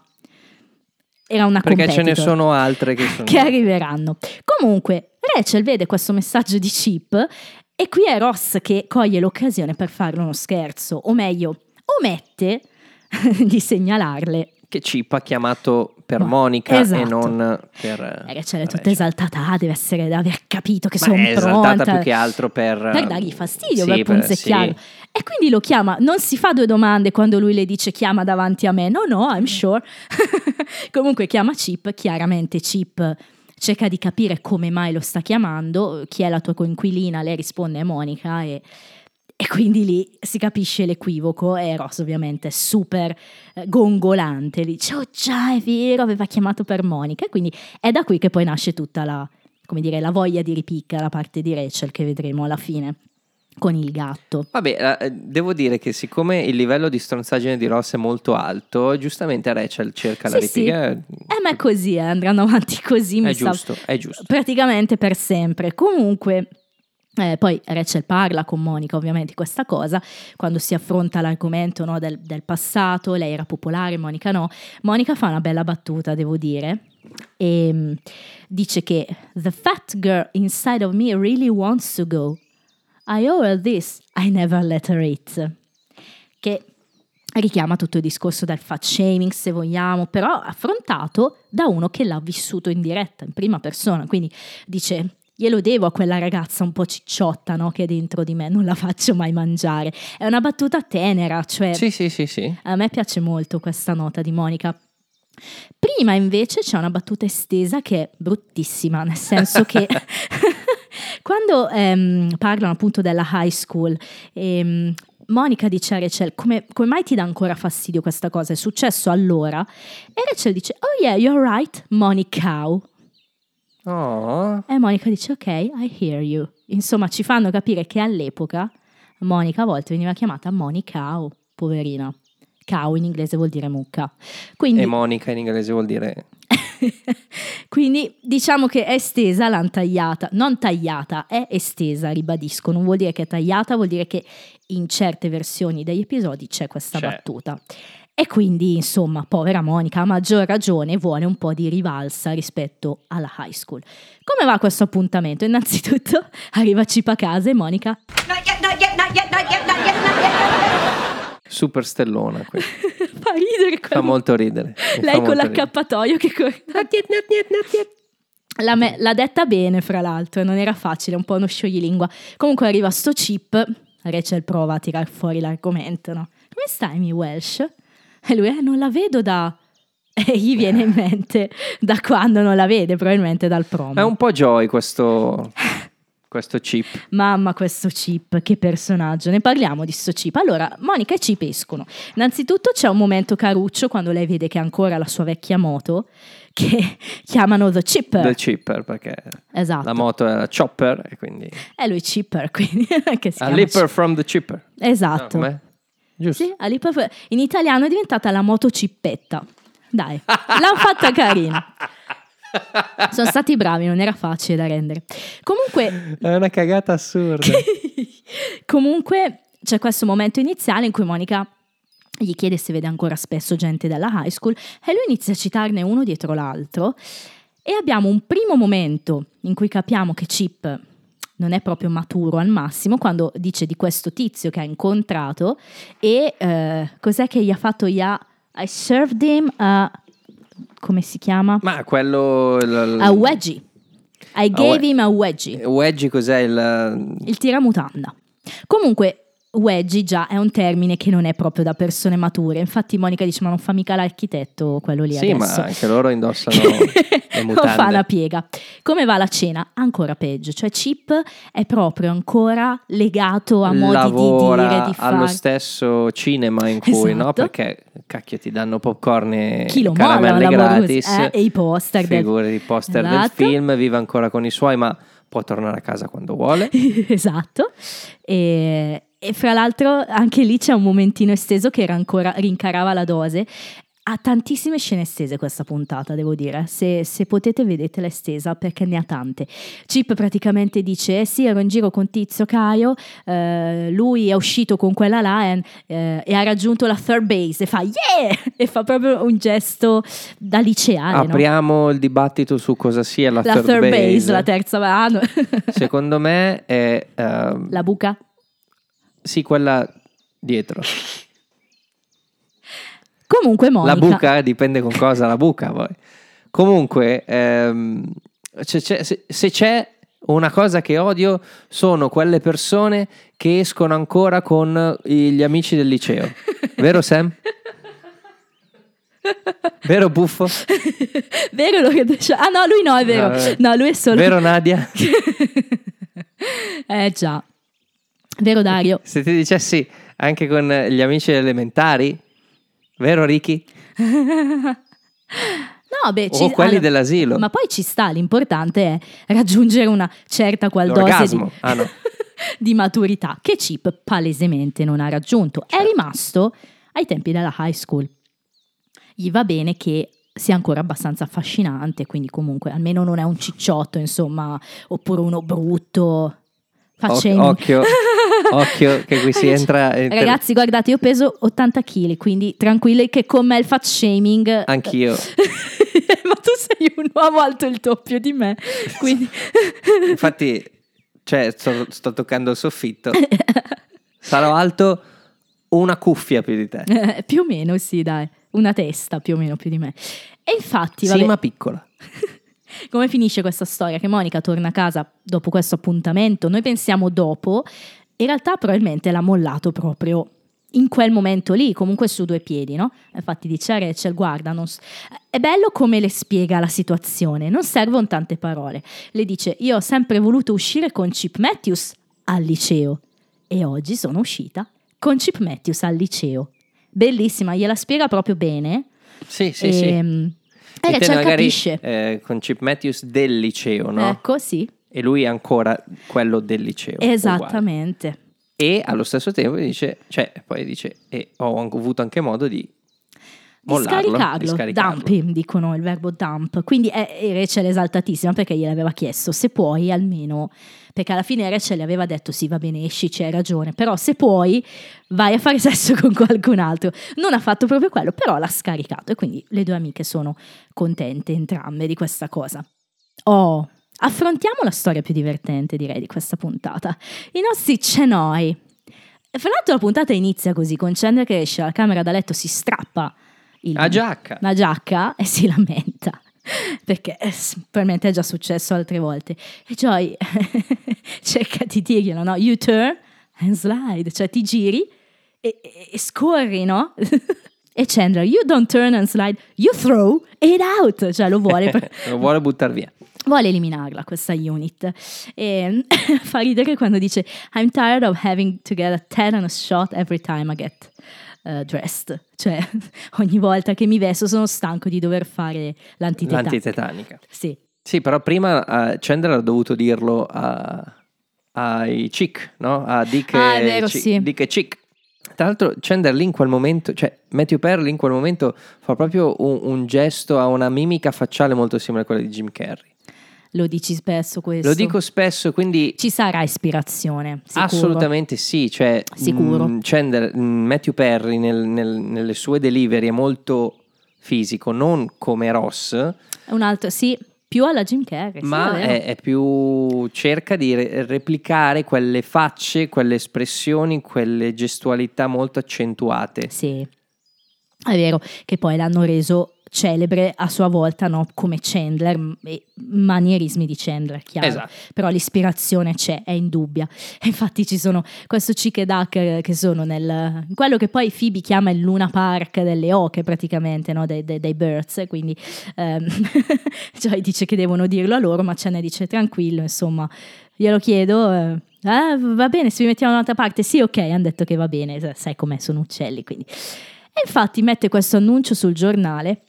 era una Perché ce ne sono altre che sono... che arriveranno. Comunque, Rachel vede questo messaggio di Chip e qui è Ross che coglie l'occasione per farle uno scherzo, o meglio, omette [LAUGHS] di segnalarle. che Chip ha chiamato per Ma- Monica e esatto. non per E Rachel è tutta Rachel. esaltata, ah, deve essere, deve aver capito che Ma sono è esaltata pronta. più che altro per per dargli fastidio, Sì, per punzecchiarlo. sì. E quindi lo chiama, non si fa due domande quando lui le dice chiama davanti a me, no no, I'm sure. [LAUGHS] Comunque chiama Chip, chiaramente Chip cerca di capire come mai lo sta chiamando, chi è la tua coinquilina, lei risponde è Monica e, e quindi lì si capisce l'equivoco e Ross ovviamente è super eh, gongolante, dice oh già è vero, aveva chiamato per Monica e quindi è da qui che poi nasce tutta la, dire, la voglia di ripicca da parte di Rachel che vedremo alla fine con il gatto. Vabbè, eh, devo dire che siccome il livello di stronzaggine di Ross è molto alto, giustamente Rachel cerca la Sì, sì. ripiega. Eh, ma è così, eh, andranno avanti così, È giusto, è giusto. praticamente per sempre. Comunque, eh, poi Rachel parla con Monica ovviamente di questa cosa, quando si affronta l'argomento no, del, del passato, lei era popolare, Monica no. Monica fa una bella battuta, devo dire, e mm, dice che The fat girl inside of me really wants to go. I owe her this, I never let her eat. Che richiama tutto il discorso del fat shaming, se vogliamo, però affrontato da uno che l'ha vissuto in diretta, in prima persona. Quindi dice: Glielo devo a quella ragazza un po' cicciotta no, che è dentro di me, non la faccio mai mangiare. È una battuta tenera, cioè Sì, sì, sì, sì. a me piace molto questa nota di Monica. Prima invece c'è una battuta estesa che è bruttissima, nel senso che [LAUGHS] [LAUGHS] quando ehm, parlano appunto della high school, ehm, Monica dice a Rachel come, come mai ti dà ancora fastidio questa cosa? È successo allora? E Rachel dice oh yeah, you're right, Monica. Oh, E Monica dice ok, I hear you. Insomma ci fanno capire che all'epoca Monica a volte veniva chiamata Monica, poverina. Cow in inglese vuol dire mucca. Quindi, e Monica in inglese vuol dire quindi diciamo che è estesa, l'hanno tagliata, non tagliata, è estesa, ribadisco, non vuol dire che è tagliata, vuol dire che in certe versioni degli episodi c'è questa C'è. battuta. E quindi, insomma, povera Monica, a maggior ragione, vuole un po' di rivalsa rispetto alla high school. Come va questo appuntamento? Innanzitutto arriva Chip a casa e Monica Not yet, not yet, not yet, super stellona. qui. [LAUGHS] fa ridere Fa quella- molto ridere. [LAUGHS] mi fa Lei con l'accappatoio che corre. [LAUGHS] La me- l'ha detta bene, fra l'altro, e non era facile, un po' uno scioglilingua. Comunque arriva sto chip, Rachel prova a tirar fuori l'argomento, no? Come stai, mi Welsh? E lui, eh, non la vedo da... E gli viene in mente da quando non la vede, probabilmente dal promo. È un po' Joy questo, questo chip. Mamma, questo Chip, che personaggio. Ne parliamo di sto Chip. Allora, Monica e Chip escono. Innanzitutto c'è un momento caruccio quando lei vede che ha ancora la sua vecchia moto, che [LAUGHS] chiamano The Chipper. Del chipper perché esatto. la moto era chopper e quindi È lui Chipper, [LAUGHS] quindi che si a Chip- from the chipper. No, Esatto. com'è? Giusto. Sì, a Leaper- in italiano è diventata la moto cippetta. Dai, [LAUGHS] l'hanno fatta carina. Sono stati bravi, non era facile da rendere. Comunque, È una cagata assurda. [LAUGHS] Comunque c'è questo momento iniziale in cui Monica gli chiede se vede ancora spesso gente dalla high school e lui inizia a citarne uno dietro l'altro e abbiamo un primo momento in cui capiamo che Chip non è proprio maturo al massimo quando dice di questo tizio che ha incontrato e eh, cos'è che gli ha fatto gli ha I served him a come si chiama? Ma quello... il- A wedgie. I gave we- him a wedgie. Wedgie cos'è il... Il tiramutanda. Comunque, wedgie già è un termine che non è proprio da persone mature. Infatti Monica dice ma non fa mica l'architetto quello lì Sì, adesso. ma anche loro indossano [LAUGHS] le non mutande. fa una piega. Come va la cena? Ancora peggio. Cioè Chip è proprio ancora legato a modi Lavora di dire, di allo fare. stesso cinema in cui, no? Esatto. Perché cacchio ti danno popcorn e Chi lo molla caramelle gratis Eh, e i poster del- figure di poster del Esatto. film vive ancora con i suoi ma può tornare a casa quando vuole [LAUGHS] esatto. E, e fra l'altro anche lì c'è un momentino esteso che era ancora, rincarava la dose. Ha tantissime scene estese questa puntata, devo dire. Se, se potete vedetela estesa perché ne ha tante. Chip praticamente dice: eh Sì, ero in giro con Tizio Caio. eh, lui è uscito con quella là e, eh, e ha raggiunto la third base e fa yeah! [LAUGHS] E fa proprio un gesto da liceale. no? apriamo il dibattito su cosa sia la, La third, third base, base, la terza mano. secondo me è [LAUGHS] ehm, la buca. Sì quella dietro Comunque Monica. La buca dipende con cosa la buca poi. Comunque, ehm, c'è- c'è- se, se c'è una cosa che odio sono quelle persone che escono ancora con gli amici del liceo. Vero Sam? Vero Buffo? vero lo che dice- Ah no, lui no, è vero. No, eh. No, lui è solo... Vero Nadia? [LAUGHS] eh già. Vero Dario? Se ti dicessi anche con gli amici elementari? Vero Ricky? [LAUGHS] No, beh, O quelli dell'asilo. Ma poi ci sta, l'importante è raggiungere una certa qual dose di. Ah, no. [LAUGHS] di maturità che Chip palesemente non ha raggiunto. È Certo. rimasto ai tempi della high school. Gli va bene che sia ancora abbastanza affascinante, quindi comunque almeno non è un cicciotto, insomma, oppure uno brutto. Facendo... Occhio, occhio che qui si entra... Ragazzi, guardate, io peso 80 kg, quindi tranquilli che con me il fat shaming... Anch'io. [LAUGHS] Ma tu sei un uomo alto il doppio di me, quindi... [LAUGHS] Infatti, cioè, sto, sto toccando il soffitto. Sarò alto una cuffia più di te. Eh, [LAUGHS] più o meno, sì, dai. Una testa più o meno più di me. E infatti, vabbè, Sì, ma piccola. Come finisce questa storia? Che Monica torna a casa dopo questo appuntamento, noi pensiamo dopo, in realtà probabilmente l'ha mollato proprio in quel momento lì, comunque su due piedi, no? Infatti dice a Rachel, guarda, s- è bello come le spiega la situazione, non servono tante parole. Le dice, io ho sempre voluto uscire con Chip Matthews al liceo e oggi sono uscita con Chip Matthews al liceo. Bellissima, gliela spiega proprio bene. Sì, sì, sì. Ehm, E Intende Rachel magari capisce. eh, con Chip Matthews del liceo, no? Ecco, sì, E lui è ancora quello del liceo. uguale. esattamente. E allo stesso tempo dice, cioè, poi dice, e ho avuto anche modo di mollarlo, scaricarlo, scaricarlo. dumping, dicono il verbo dump. Quindi è, Rachel è esaltatissima perché gliel'aveva chiesto, se puoi almeno, perché alla fine Rachel aveva detto sì va bene esci, c'hai ragione, però se puoi vai a fare [LAUGHS] sesso con qualcun altro. Non ha fatto proprio quello, però l'ha scaricato e quindi le due amiche sono contente entrambe di questa cosa. Oh, affrontiamo la storia più divertente direi di questa puntata. I nostri cenoi. Fra l'altro la puntata inizia così, con Chandler che esce dalla camera da letto, si strappa il- La giacca. la giacca e si lamenta. [LAUGHS] Perché eh, s- probabilmente è già successo altre volte. E Joy [LAUGHS] cerca di dirglielo, no? You turn and slide, cioè ti giri e, e- e scorri, no? [LAUGHS] e Chandler, you don't turn and slide, you throw it out, cioè lo vuole, per- Lo vuole buttare via. vuole eliminarla questa unit. E fa ridere quando dice I'm tired of having to get a tetanus shot every time I get uh, dressed. Cioè, [LAUGHS] ogni volta che mi vesto sono stanco di dover fare l'antitetanica. L'antitetanica. Sì. Sì, però prima eh, Chandler ha dovuto dirlo a- ai Chick, no? A Dick, Ah, e vero, Chick- sì. Dick e Chick. Tra l'altro Chandler lì in quel momento, cioè Matthew Perry in quel momento fa proprio un, un gesto, ha una mimica facciale molto simile a quella di Jim Carrey. Lo dici spesso questo. Lo dico spesso, quindi Ci sarà ispirazione, sicuro. assolutamente sì. Cioè, Sicuro. mm, Chandler, mm, Matthew Perry nel- nel- nelle sue delivery è molto fisico, non come Ross, È un altro, sì, più alla Jim Carrey. sì, ma vero. è, è più cerca di re- replicare quelle facce, quelle espressioni, quelle gestualità molto accentuate. Sì, è vero che poi l'hanno reso celebre a sua volta, no? come Chandler, manierismi di Chandler, chiaro. Esatto. Però l'ispirazione c'è, è indubbia. [LAUGHS] E infatti ci sono questo Chick e Duck eh, che sono nel quello che poi Phoebe chiama il Luna Park delle oche praticamente, no? dei, dei- dei birds, quindi ehm, [LAUGHS] Joy dice che devono dirlo a loro, ma ce ne dice tranquillo, insomma, glielo chiedo. eh, "Ah, va bene, se vi mettiamo da un'altra parte, sì, ok, hanno detto che va bene, sai com'è, sono uccelli, quindi. E infatti mette questo annuncio sul giornale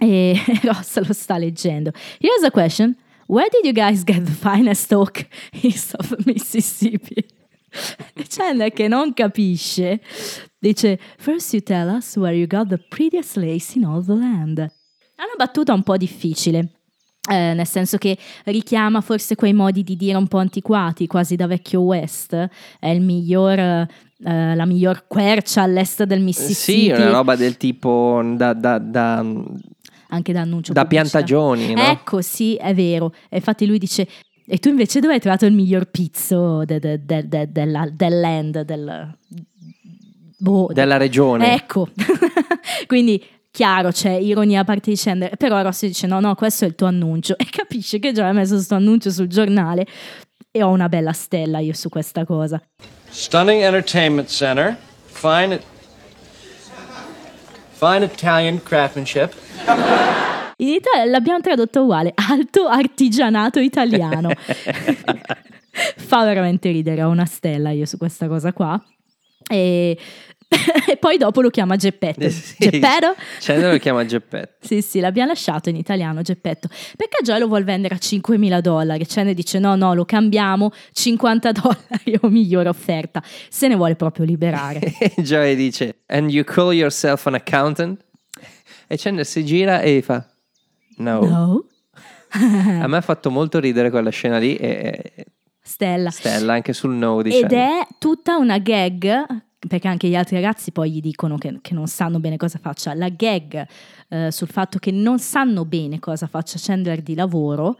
e [LAUGHS] Ross lo sta leggendo. Here's a question. Where did you guys get the finest oak east of Mississippi? [LAUGHS] Chandler che non capisce dice First you tell us where you got the prettiest lace in all the land. È una battuta un po' difficile. Eh, nel senso che richiama forse quei modi di dire un po' antiquati, quasi da vecchio West. È il miglior, eh, la miglior quercia all'est del Mississippi. Sì, una roba del tipo da, da- da- anche da annuncio da pubblicitario. piantagioni, no? Ecco, sì, è vero. Infatti lui dice, e tu invece dove hai trovato il miglior pizzo de- de- de- della- del land, del, boh, Della regione. Ecco, [LAUGHS] quindi chiaro c'è ironia a parte di Chandler, però Ross dice no no questo è il tuo annuncio [LAUGHS] e capisce che già ha messo questo annuncio sul giornale e ho una bella stella io su questa cosa. Stunning entertainment center. Fine. Fine Italian craftsmanship. [LAUGHS] In Italia l'abbiamo tradotto uguale, alto artigianato italiano. [LAUGHS] Fa veramente ridere, ho una stella io su questa cosa qua. E, [LAUGHS] e poi dopo lo chiama Geppetto. Eh, sì. Geppetto? [LAUGHS] Chandler lo chiama Geppetto. Sì, sì, l'abbiamo lasciato in italiano Geppetto. Perché Joy lo vuole vendere a 5.000 dollari. Chandler dice no, no, lo cambiamo, 50 [LAUGHS] dollari o migliore offerta. Se ne vuole proprio liberare. E Joey dice, and you call yourself an accountant? E Chandler si gira e fa, no. No? A me ha fatto molto ridere quella scena lì e e Stella. Stella anche sul no di Ed Chandler. è tutta una gag, perché anche gli altri ragazzi poi gli dicono che, che non sanno bene cosa faccia. La gag eh, sul fatto che non sanno bene cosa faccia Chandler di lavoro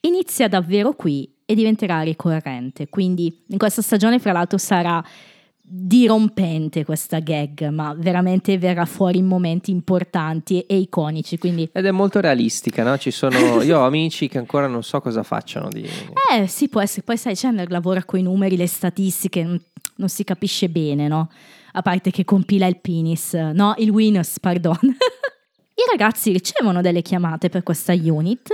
inizia davvero qui e diventerà ricorrente. Quindi in questa stagione, fra l'altro, sarà dirompente questa gag, ma veramente verrà fuori in momenti importanti e, e iconici. Quindi Ed è molto realistica, no? Ci sono... [LAUGHS] Io ho amici che ancora non so cosa facciano di... Eh sì, può essere. Poi sai, Chandler lavora con i numeri, le statistiche, non, si capisce bene, no? A parte che compila il penis, no, il Winus, pardon. [LAUGHS] I ragazzi ricevono delle chiamate per questa unit,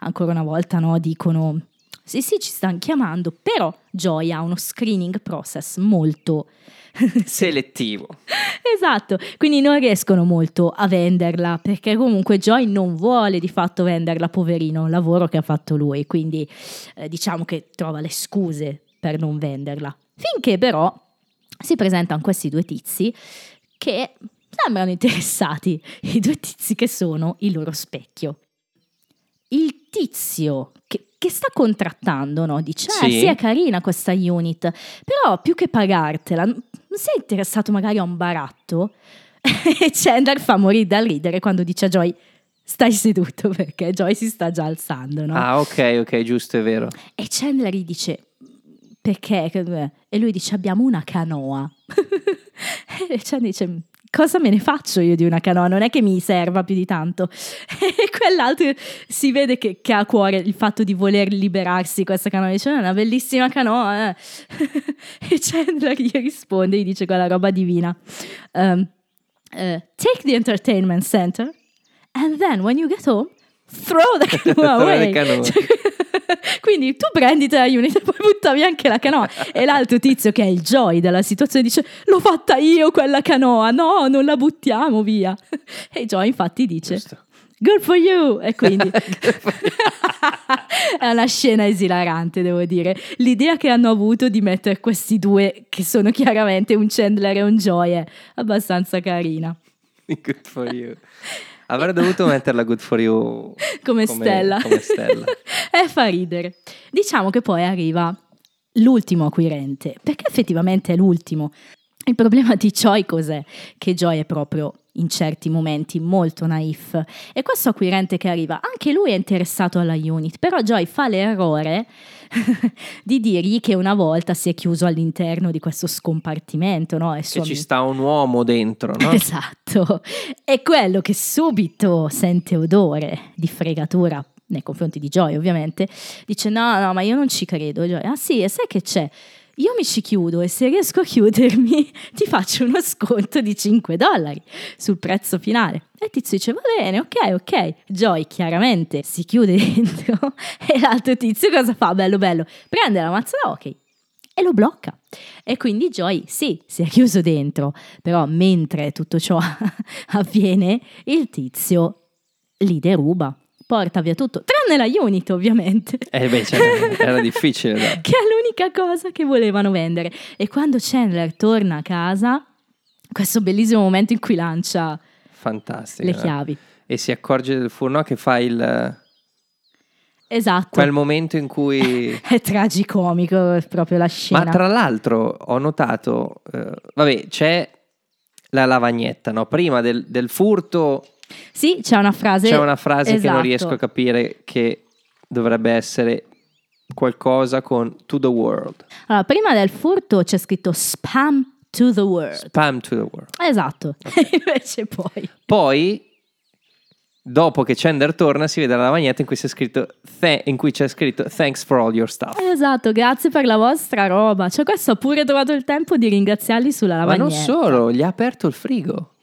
ancora una volta no, dicono sì sì ci stanno chiamando, però Joy ha uno screening process molto [LAUGHS] Selettivo. Esatto, quindi non riescono molto a venderla perché comunque Joy non vuole di fatto venderla, poverino, un lavoro che ha fatto lui, quindi eh, diciamo che trova le scuse per non venderla. Finché però si presentano questi due tizi che sembrano interessati, [LAUGHS] i due tizi che sono il loro specchio. Il tizio che, che sta contrattando, no? Dice, eh, Sì. sì, è carina questa unit, però più che pagartela, non sei interessato magari a un baratto? [LAUGHS] e Chandler fa morire dal ridere quando dice a Joy, stai seduto perché Joy si sta già alzando, no? Ah, ok, ok, giusto, è vero. E Chandler gli dice, perché? E lui dice, abbiamo una canoa. [LAUGHS] e Chandler dice, cosa me ne faccio io di una canoa? Non è che mi serva più di tanto. [LAUGHS] E quell'altro si vede che, che ha a cuore il fatto di voler liberarsi di questa canoa. Dice, "È una bellissima canoa. eh." [LAUGHS] e Chandler gli risponde, gli dice quella roba divina. Um, eh, take the entertainment center and then when you get home, throw the canoa away. canoa. Cioè, [LAUGHS] quindi tu prenditi la unit e [LAUGHS] poi butta via anche la canoa. E l'altro tizio, che è il Joy della situazione, dice: L'ho fatta io quella canoa, no, non la buttiamo via. [LAUGHS] E Joy, infatti, dice: Giusto. Good for you! E quindi è una scena esilarante, devo dire. L'idea che hanno avuto di mettere questi due, che sono chiaramente un Chandler e un Joy, è abbastanza carina. Good for you. Avrei dovuto metterla good for you come, stella. Come stella. [LAUGHS] e fa ridere. Diciamo che poi arriva l'ultimo acquirente, perché effettivamente è l'ultimo. Il problema di Joy cos'è? Che Joy è proprio in certi momenti molto naif e questo acquirente che arriva, anche lui è interessato alla unit, però Joy fa l'errore [LAUGHS] di dirgli che una volta si è chiuso all'interno di questo scompartimento, no? E Che ci amico- sta un uomo dentro, no? [LAUGHS] Esatto, è quello che subito sente odore di fregatura nei confronti di Joy, ovviamente. Dice: No, no, ma io non ci credo. Joy, ah sì, e sai che c'è? Io mi ci chiudo e se riesco a chiudermi [LAUGHS] ti faccio uno sconto di 5 dollari sul prezzo finale. E il tizio dice: Va bene, ok, ok. Joy chiaramente si chiude [LAUGHS] dentro e l'altro tizio cosa fa? Bello, bello. Prende la mazza da hockey e lo blocca. E quindi Joy, sì, si è chiuso dentro, però mentre tutto ciò [LAUGHS] avviene, il tizio li deruba, porta via tutto, tranne la unit ovviamente. Eh beh, cioè, era [LAUGHS] difficile. da- che è l'unica cosa che volevano vendere. E quando Chandler torna a casa, questo bellissimo momento in cui lancia Fantastico. le no? chiavi. E si accorge del furno che fa il... Esatto. Quel momento in cui... [LAUGHS] È tragicomico proprio la scena. Ma tra l'altro ho notato, eh, vabbè, c'è la lavagnetta, no? Prima del, del furto Sì, c'è una frase. c'è una frase che non Esatto. riesco a capire che dovrebbe essere qualcosa con to the world. Allora, prima del furto c'è scritto spam to the world. Spam to the world. Esatto. E [LAUGHS] invece poi... Poi, dopo che Chandler torna, si vede la lavagnetta in cui, c'è scritto, "Th- in cui c'è scritto Thanks for all your stuff. Esatto, grazie per la vostra roba. Cioè, questo ho pure trovato il tempo di ringraziarli sulla Ma lavagnetta. non solo, gli ha aperto il frigo.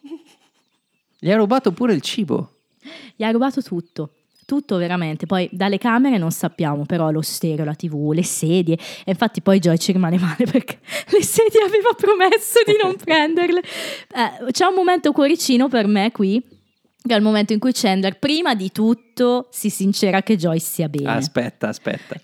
Gli ha rubato pure il cibo. Gli ha rubato tutto. Tutto veramente. Poi dalle camere non sappiamo, però lo stereo, la tv, le sedie. E infatti poi Joy ci rimane male perché [LAUGHS] le sedie aveva promesso di non [LAUGHS] prenderle. Eh, c'è un momento cuoricino per me qui, che è il momento in cui Chandler, prima di tutto, si sincera che Joy sia bene. Aspetta, aspetta.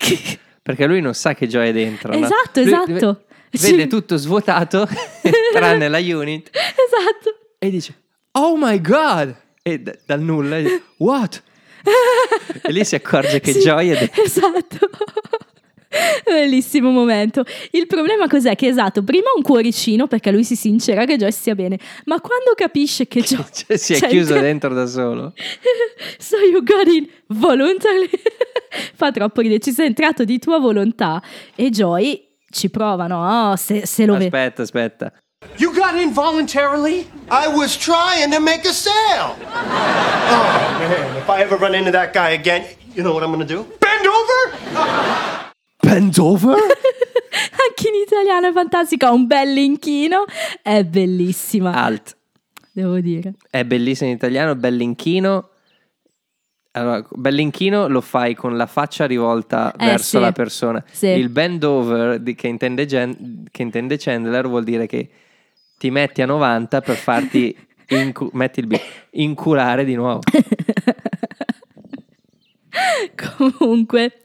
Perché lui non sa che Joy è dentro. no? Esatto, Lui esatto. Vede tutto svuotato, [LAUGHS] tranne la unit, Esatto. e dice, Oh my god! E d- dal nulla, What? e lì si accorge che [LAUGHS] Sì, Joy è dentro. Esatto. [LAUGHS] Bellissimo momento. Il problema cos'è? Che esatto, prima un cuoricino perché lui si sincera che Joy stia bene, ma quando capisce che Joy [LAUGHS] Cioè, si è c'è chiuso il- dentro da solo. So you got in voluntarily. Fa troppo ridere, ci sei entrato di tua volontà e Joy ci prova, no? Oh, se, se lo vede. Aspetta, aspetta. You got in voluntarily? I was trying to make a sale. Oh, man. If I ever run into that guy again, you know what I'm going to do? Bend over? Bend over? [LAUGHS] Anche in italiano è fantastica, ha un bel inchino, è bellissima, Alt. devo dire. È bellissimo in italiano, bellinchino. Allora, bellinchino lo fai con la faccia rivolta Eh, verso sì. la persona. Sì. Il bend over di- che, intende Gen- che intende Chandler vuol dire che ti metti a 90 per farti [LAUGHS] incu- metti il B, inculare di nuovo. [LAUGHS] Comunque,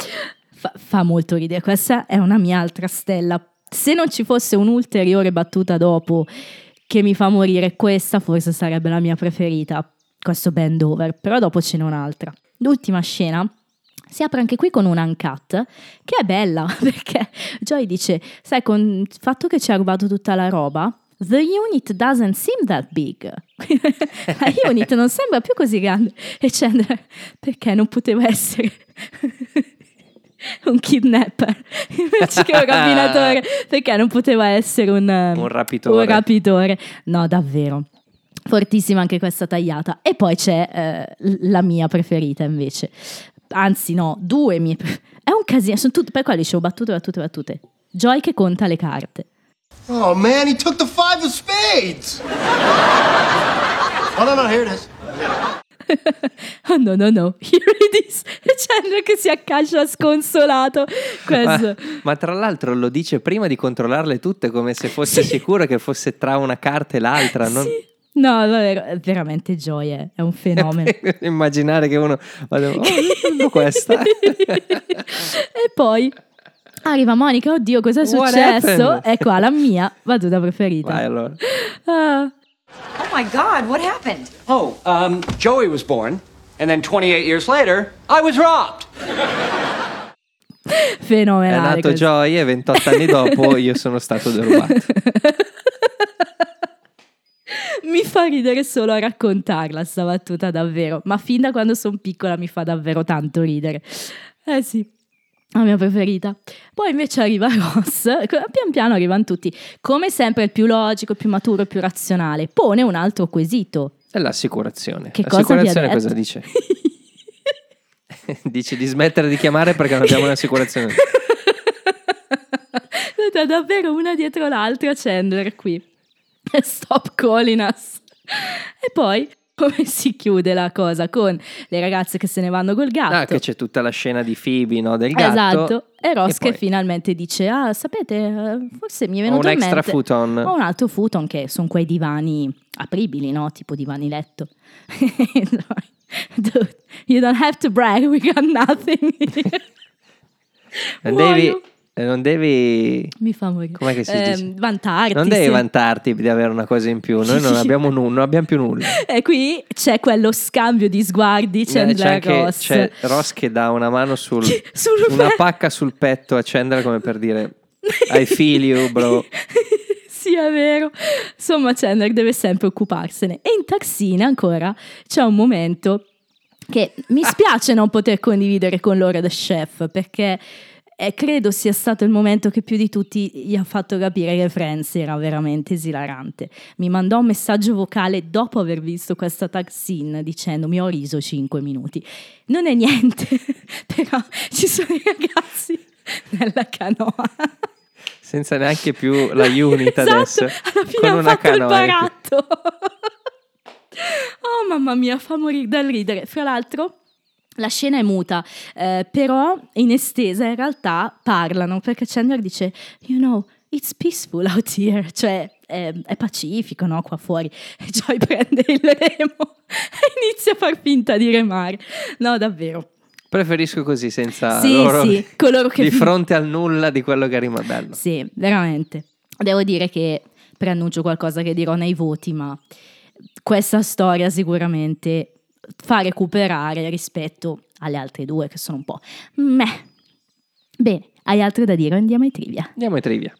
fa, fa molto ridere. Questa è una mia altra stella. Se non ci fosse un'ulteriore battuta dopo che mi fa morire, questa forse sarebbe la mia preferita. Questo bend over, però dopo ce n'è un'altra. L'ultima scena si apre anche qui con un uncut che è bella [LAUGHS] perché Joy dice: Sai, con il fatto che ci ha rubato tutta la roba. The unit doesn't seem that big. [LAUGHS] la unit non sembra più così grande. E Chandler, perché non poteva essere un kidnapper invece che un rapinatore? Perché non poteva essere un, um, Un rapitore. un rapitore? No, davvero. Fortissima anche questa tagliata. E poi c'è eh, la mia preferita invece. Anzi, no, due mie. pre- È un casino. Sono tutte, per quello dicevo battute, battute, battute. Joy che conta le carte. Oh, man, he took the five of spades. oh, no, no, here it is. [LAUGHS] Oh no, no, no. [LAUGHS] Here it is. Chandler che si accascia sconsolato. Questo. Ma, ma tra l'altro lo dice prima di controllarle tutte come se fosse sicuro che fosse tra una carta e l'altra. non- Sì. No, davvero, è veramente gioia, è un fenomeno. [LAUGHS] Immaginare che uno vada, oh, questa. e poi arriva Monica, oddio, cosa è What successo? E qua la mia battuta preferita. Vai allora. Ah, Oh my god, what happened? Oh, um, Joey was born, and then 28 years later, I was robbed. [LAUGHS] È fenomenale. nato questo. Joy e 28 anni dopo [LAUGHS] io sono stato derubato. [LAUGHS] Mi fa ridere solo a raccontarla sta battuta davvero, ma fin da quando sono piccola mi fa davvero tanto ridere. Eh sì, la mia preferita. Poi invece arriva [LAUGHS] Ross, pian piano arrivano tutti, come sempre il più logico, il più maturo, il più razionale. Pone un altro quesito. È l'assicurazione. Che cosa l'assicurazione detto? cosa dice? [LAUGHS] dice di smettere di chiamare perché non abbiamo un'assicurazione. Da- davvero una dietro l'altra Chandler qui. [LAUGHS] Stop calling us. E poi come [LAUGHS] si chiude la cosa con le ragazze che se ne vanno col gatto. Ah, che c'è tutta la scena di Phoebe, no? Del gatto. Esatto, e Ross che poi- finalmente dice: Ah, sapete, eh, forse mi è venuto un in extra mente. futon. Ho un altro futon che sono quei divani apribili, no? Tipo divani letto. [LAUGHS] Dude, you don't have to brag, we got nothing. Muoio. [LAUGHS] devi, non devi Mi fa morire. Com'è che si dice? Vantarti. Non devi sì. vantarti di avere una cosa in più, noi non [LAUGHS] abbiamo, nu- non abbiamo più nulla. E qui c'è quello scambio di sguardi, Eh, Chandler c'è anche Ross. c'è Ross che dà una mano sul, Sul una petto. pacca sul petto a Chandler come per dire I feel you bro. [LAUGHS] sì, è vero. Insomma, Chandler deve sempre occuparsene. E in taxina ancora c'è un momento che mi spiace non poter condividere con loro The Chef perché E credo sia stato il momento che più di tutti gli ha fatto capire che Friends era veramente esilarante. Mi mandò un messaggio vocale dopo aver visto questa tag scene dicendomi ho riso 5 minuti. Non è niente, [LAUGHS] però ci sono i ragazzi nella canoa. Senza neanche più la unit Esatto, adesso. alla fine con una fatto il canoa. baratto. [LAUGHS] oh mamma mia, fa morire dal ridere. Fra l'altro, la scena è muta, eh, però in estesa in realtà parlano perché Chandler dice, you know, it's peaceful out here, [LAUGHS] cioè è, è pacifico, no, qua fuori. E [LAUGHS] Joy prende il remo e inizia a far finta di remare. No, davvero. Preferisco così, senza Sì, loro sì, coloro che di fronte al nulla di quello che rima bello. Sì, veramente. Devo dire che preannuncio qualcosa che dirò nei voti, ma questa storia sicuramente fa recuperare rispetto alle altre due che sono un po' meh. Bene, hai altro da dire? Andiamo ai trivia. Andiamo ai trivia.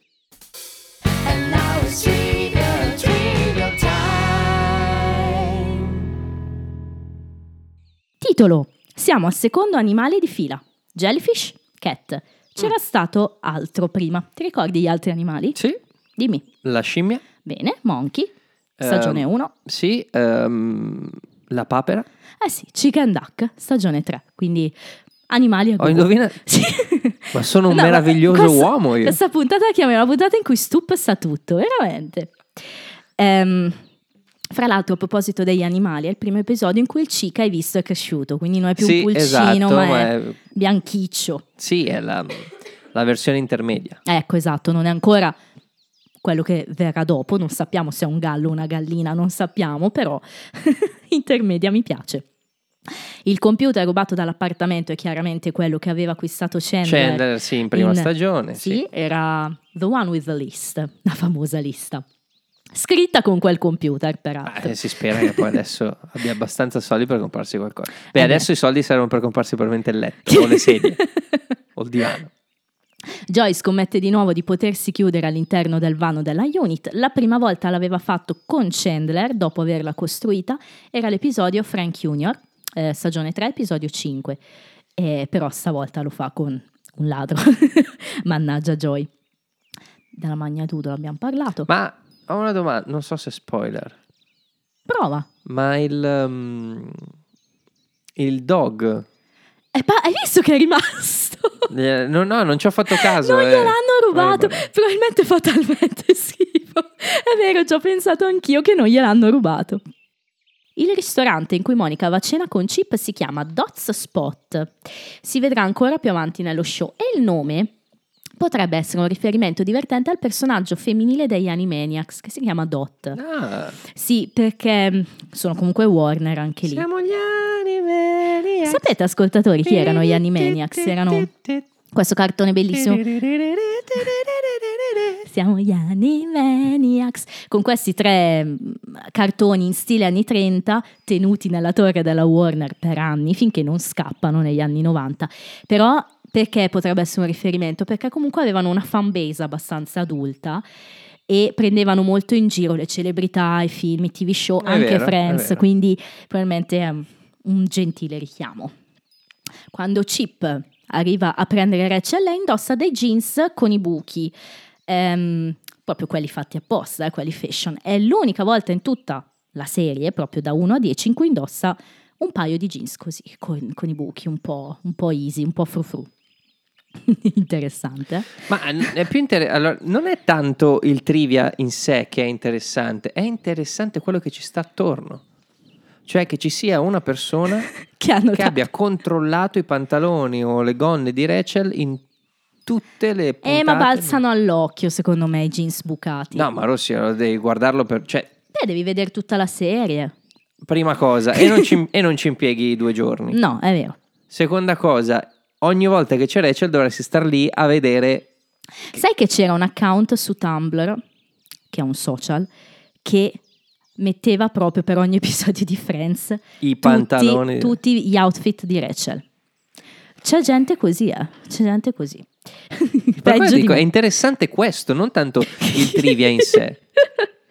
Titolo. Siamo al secondo animale di fila. Jellyfish, cat. C'era stato altro prima. Ti ricordi gli altri animali? Sì, Dimmi. la scimmia. Bene, monkey. Stagione Ehm, 1. Sì, ehm, la papera. Eh sì, Chicken Duck, stagione 3, quindi animali a Ho indovinato. [LAUGHS] Sì. Ma sono un No, meraviglioso questa- uomo io. Questa puntata la chiamiamo la puntata in cui Stup sa tutto, veramente. Ehm, fra l'altro, a proposito degli animali, è il primo episodio in cui il Chica hai visto è cresciuto, quindi non è più Sì, un pulcino, esatto, ma, ma è è- bianchiccio. Sì, è la, la versione intermedia. Ecco, esatto, non è ancora quello che verrà dopo, non sappiamo se è un gallo o una gallina, non sappiamo, però [LAUGHS] intermedia mi piace. Il computer rubato dall'appartamento è chiaramente quello che aveva acquistato Chandler. Chandler, sì, in prima stagione, sì. era The One with the List, la famosa lista. Scritta con quel computer, peraltro. Eh, si spera che poi adesso [LAUGHS] abbia abbastanza soldi per comprarsi qualcosa. Beh, Eh adesso i soldi servono per comprarsi probabilmente il letto o le sedie [LAUGHS] o il divano. Joy scommette di nuovo di potersi chiudere all'interno del vano della unit. La prima volta l'aveva fatto con Chandler, dopo averla costruita, era l'episodio Frank Jr., eh, stagione 3, episodio 5. Eh, però stavolta lo fa con un ladro. [LAUGHS] Mannaggia Joy. Della magnatura abbiamo parlato. Ma ho una domanda, non so se spoiler, Prova. ma il, um, il dog... Eh, pa- hai visto che è rimasto? [LAUGHS] eh, No, no, non ci ho fatto caso. non eh. gliel'hanno rubato. Vabbè. Probabilmente fa talmente [LAUGHS] schifo. È vero, ci ho pensato anch'io che non gliel'hanno rubato. Il ristorante in cui Monica va a cena con Chip si chiama Dots Spot. Si vedrà ancora più avanti nello show e il nome potrebbe essere un riferimento divertente al personaggio femminile degli Animaniacs che si chiama Dot. Ah, Sì, perché mh, sono comunque Warner anche lì. siamo gli Animaniacs. Sapete ascoltatori chi erano gli Animaniacs? Erano questo cartone bellissimo Siamo gli Animaniacs con questi tre mm, cartoni in stile anni 30 tenuti nella torre della Warner per anni finché non scappano negli anni 90. Però perché potrebbe essere un riferimento? Perché comunque avevano una fan base abbastanza adulta e prendevano molto in giro le celebrità, i film, i TV show, È anche vero, Friends, quindi probabilmente è un gentile richiamo. Quando Chip arriva a prendere Rachel, lei indossa dei jeans con i buchi, Ehm, proprio quelli fatti apposta, eh, quelli fashion. È l'unica volta in tutta la serie, proprio da 1 a 10, in cui indossa un paio di jeans così, con, con i buchi, un po', un po' easy, un po' frufru. [LAUGHS] Interessante. Ma è più inter- allora, non è tanto il trivia in sé che è interessante, è interessante quello che ci sta attorno. Cioè che ci sia una persona [LAUGHS] Che che abbia controllato i pantaloni o le gonne di Rachel in tutte le puntate. Eh, ma balzano all'occhio, secondo me, i jeans bucati. No, ma Rossi, allora devi guardarlo per... Cioè, Beh, devi vedere tutta la serie. prima cosa, e non ci, e non ci impieghi due giorni. [LAUGHS] No, è vero. Seconda cosa, ogni volta che c'è Rachel dovresti star lì a vedere... Sai che c'era un account su Tumblr, che è un social, che metteva proprio per ogni [LAUGHS] episodio di Friends I tutti- pantaloni. tutti gli outfit di Rachel. C'è gente così, eh. C'è gente così. Per Peggio quello di dico, è interessante questo, non tanto il trivia in sé. [LAUGHS]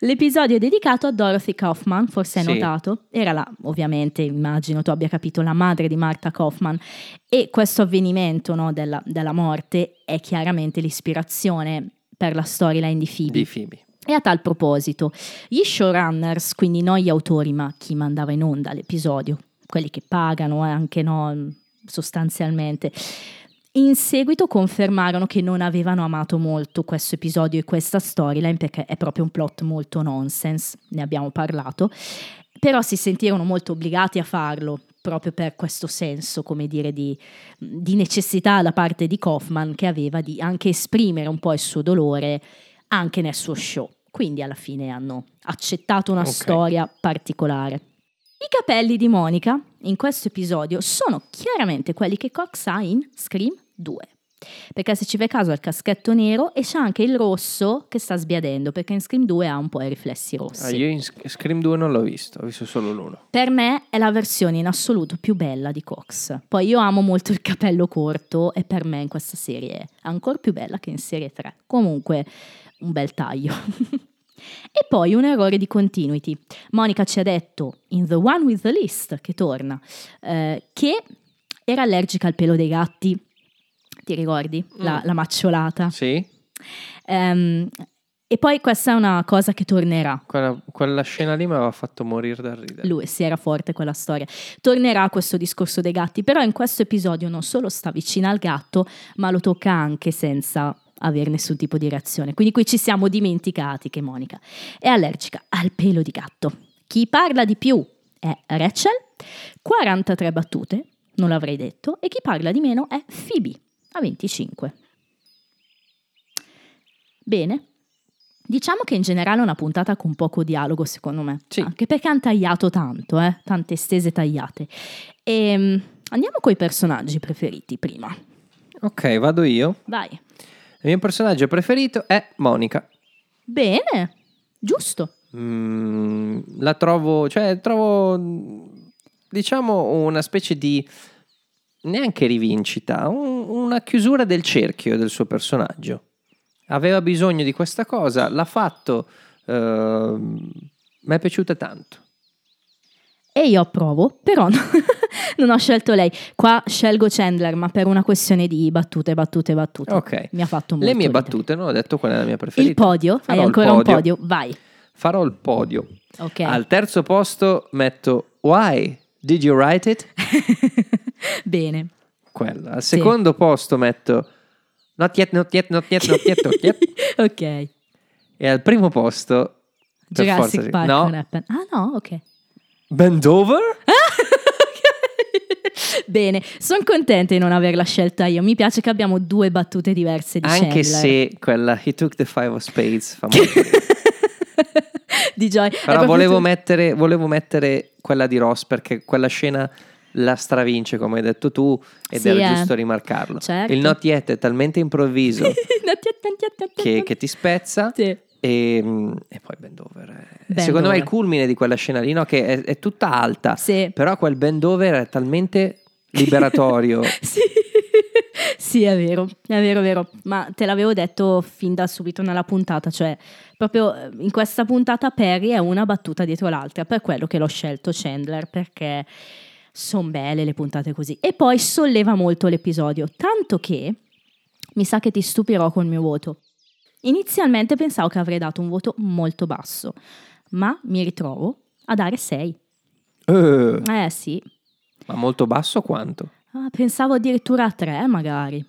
L'episodio è dedicato a Dorothy Kaufman, forse hai Sì. notato. Era la, ovviamente, immagino tu abbia capito, la madre di Martha Kaufman. E questo avvenimento no, della, della morte è chiaramente l'ispirazione per la storyline di Phoebe. Di Phoebe. E a tal proposito, gli showrunners, quindi non gli autori, ma chi mandava in onda l'episodio, quelli che pagano, eh, anche no, sostanzialmente, in seguito confermarono che non avevano amato molto questo episodio e questa storyline perché è proprio un plot molto nonsense, ne abbiamo parlato, però si sentirono molto obbligati a farlo proprio per questo senso, come dire, di, di necessità da parte di Kaufman che aveva di anche esprimere un po' il suo dolore anche nel suo show. Quindi alla fine hanno accettato una Ok. storia particolare. I capelli di Monica in questo episodio sono chiaramente quelli che Cox ha in Scream 2. Perché se ci fai caso ha il caschetto nero e c'è anche il rosso che sta sbiadendo, perché in Scream 2 ha un po' i riflessi rossi. Ah, io in Sc- Scream 2 non l'ho visto, ho visto solo l'uno. Per me è la versione in assoluto più bella di Cox. Poi io amo molto il capello corto e per me in questa serie è ancora più bella che in serie 3. Comunque un bel taglio. [LAUGHS] e poi un errore di continuity. Monica ci ha detto in The One with the List, che torna, eh, che era allergica al pelo dei gatti. Ti ricordi? La, la macciolata. Sì? Ehm, e poi questa è una cosa che tornerà. Quella, quella scena lì mi aveva fatto morire da ridere. Lui si era forte quella storia. Tornerà questo discorso dei gatti, però in questo episodio non solo sta vicina al gatto, ma lo tocca anche senza avere nessun tipo di reazione. Quindi qui ci siamo dimenticati che Monica è allergica al pelo di gatto. Chi parla di più è Rachel, 43 battute, non l'avrei detto, e chi parla di meno è Phoebe, a 25. Bene. Diciamo che in generale è una puntata con poco dialogo, secondo me. Sì. Anche perché hanno tagliato tanto, eh? tante stese tagliate. E andiamo coi personaggi preferiti prima. Ok, vado io. Vai. Il mio personaggio preferito è Monica. Bene, giusto. Mm, la trovo, cioè, trovo, diciamo, una specie di neanche rivincita, un- una chiusura del cerchio del suo personaggio. Aveva bisogno di questa cosa, l'ha fatto, ehm, mi è piaciuta tanto. E io approvo, però [LAUGHS] non ho scelto lei. Qua scelgo Chandler, ma per una questione di battute, battute, battute. Ok. Mi ha fatto molto Le mie ridere. battute, non ho detto qual è la mia preferita. Il podio? Farò Hai ancora un podio? Vai. Farò il podio. Ok. Al terzo posto metto Why? Did you write it? [LAUGHS] Bene. Quella. Al secondo posto metto Not yet, not yet, not yet, not yet, not yet. [LAUGHS] ok. E al primo posto Jurassic forza- Park. no, Ah no, ok. Bend Over? Bene, sono contenta di non averla scelta io. Mi piace che abbiamo due battute diverse di Anche Chandler. se quella He took the five of spades fa molto [LAUGHS] ridere. di Joy. Però volevo tu- mettere, volevo mettere quella di Ross perché quella scena la stravince come hai detto tu ed Sì, era eh. giusto rimarcarlo. Certo. Il not yet è talmente improvviso [LAUGHS] che, che ti spezza Sì. e, mm, e poi bend over. è- Bend secondo me è il culmine di quella scena lì, no? che è, è tutta alta, Sì. però quel bend over è talmente liberatorio. [LAUGHS] sì. Sì, è vero, è vero, è vero, ma te l'avevo detto fin da subito nella puntata, cioè proprio eh, in questa puntata Perry è una battuta dietro l'altra, per quello che l'ho scelto Chandler, perché sono belle le puntate così. E poi solleva molto l'episodio, tanto che mi sa che ti stupirò col mio voto. Inizialmente pensavo che avrei dato un voto molto basso, ma mi ritrovo a dare 6. Eh, Eh sì, ma molto basso quanto? Ah, pensavo addirittura a 3 magari.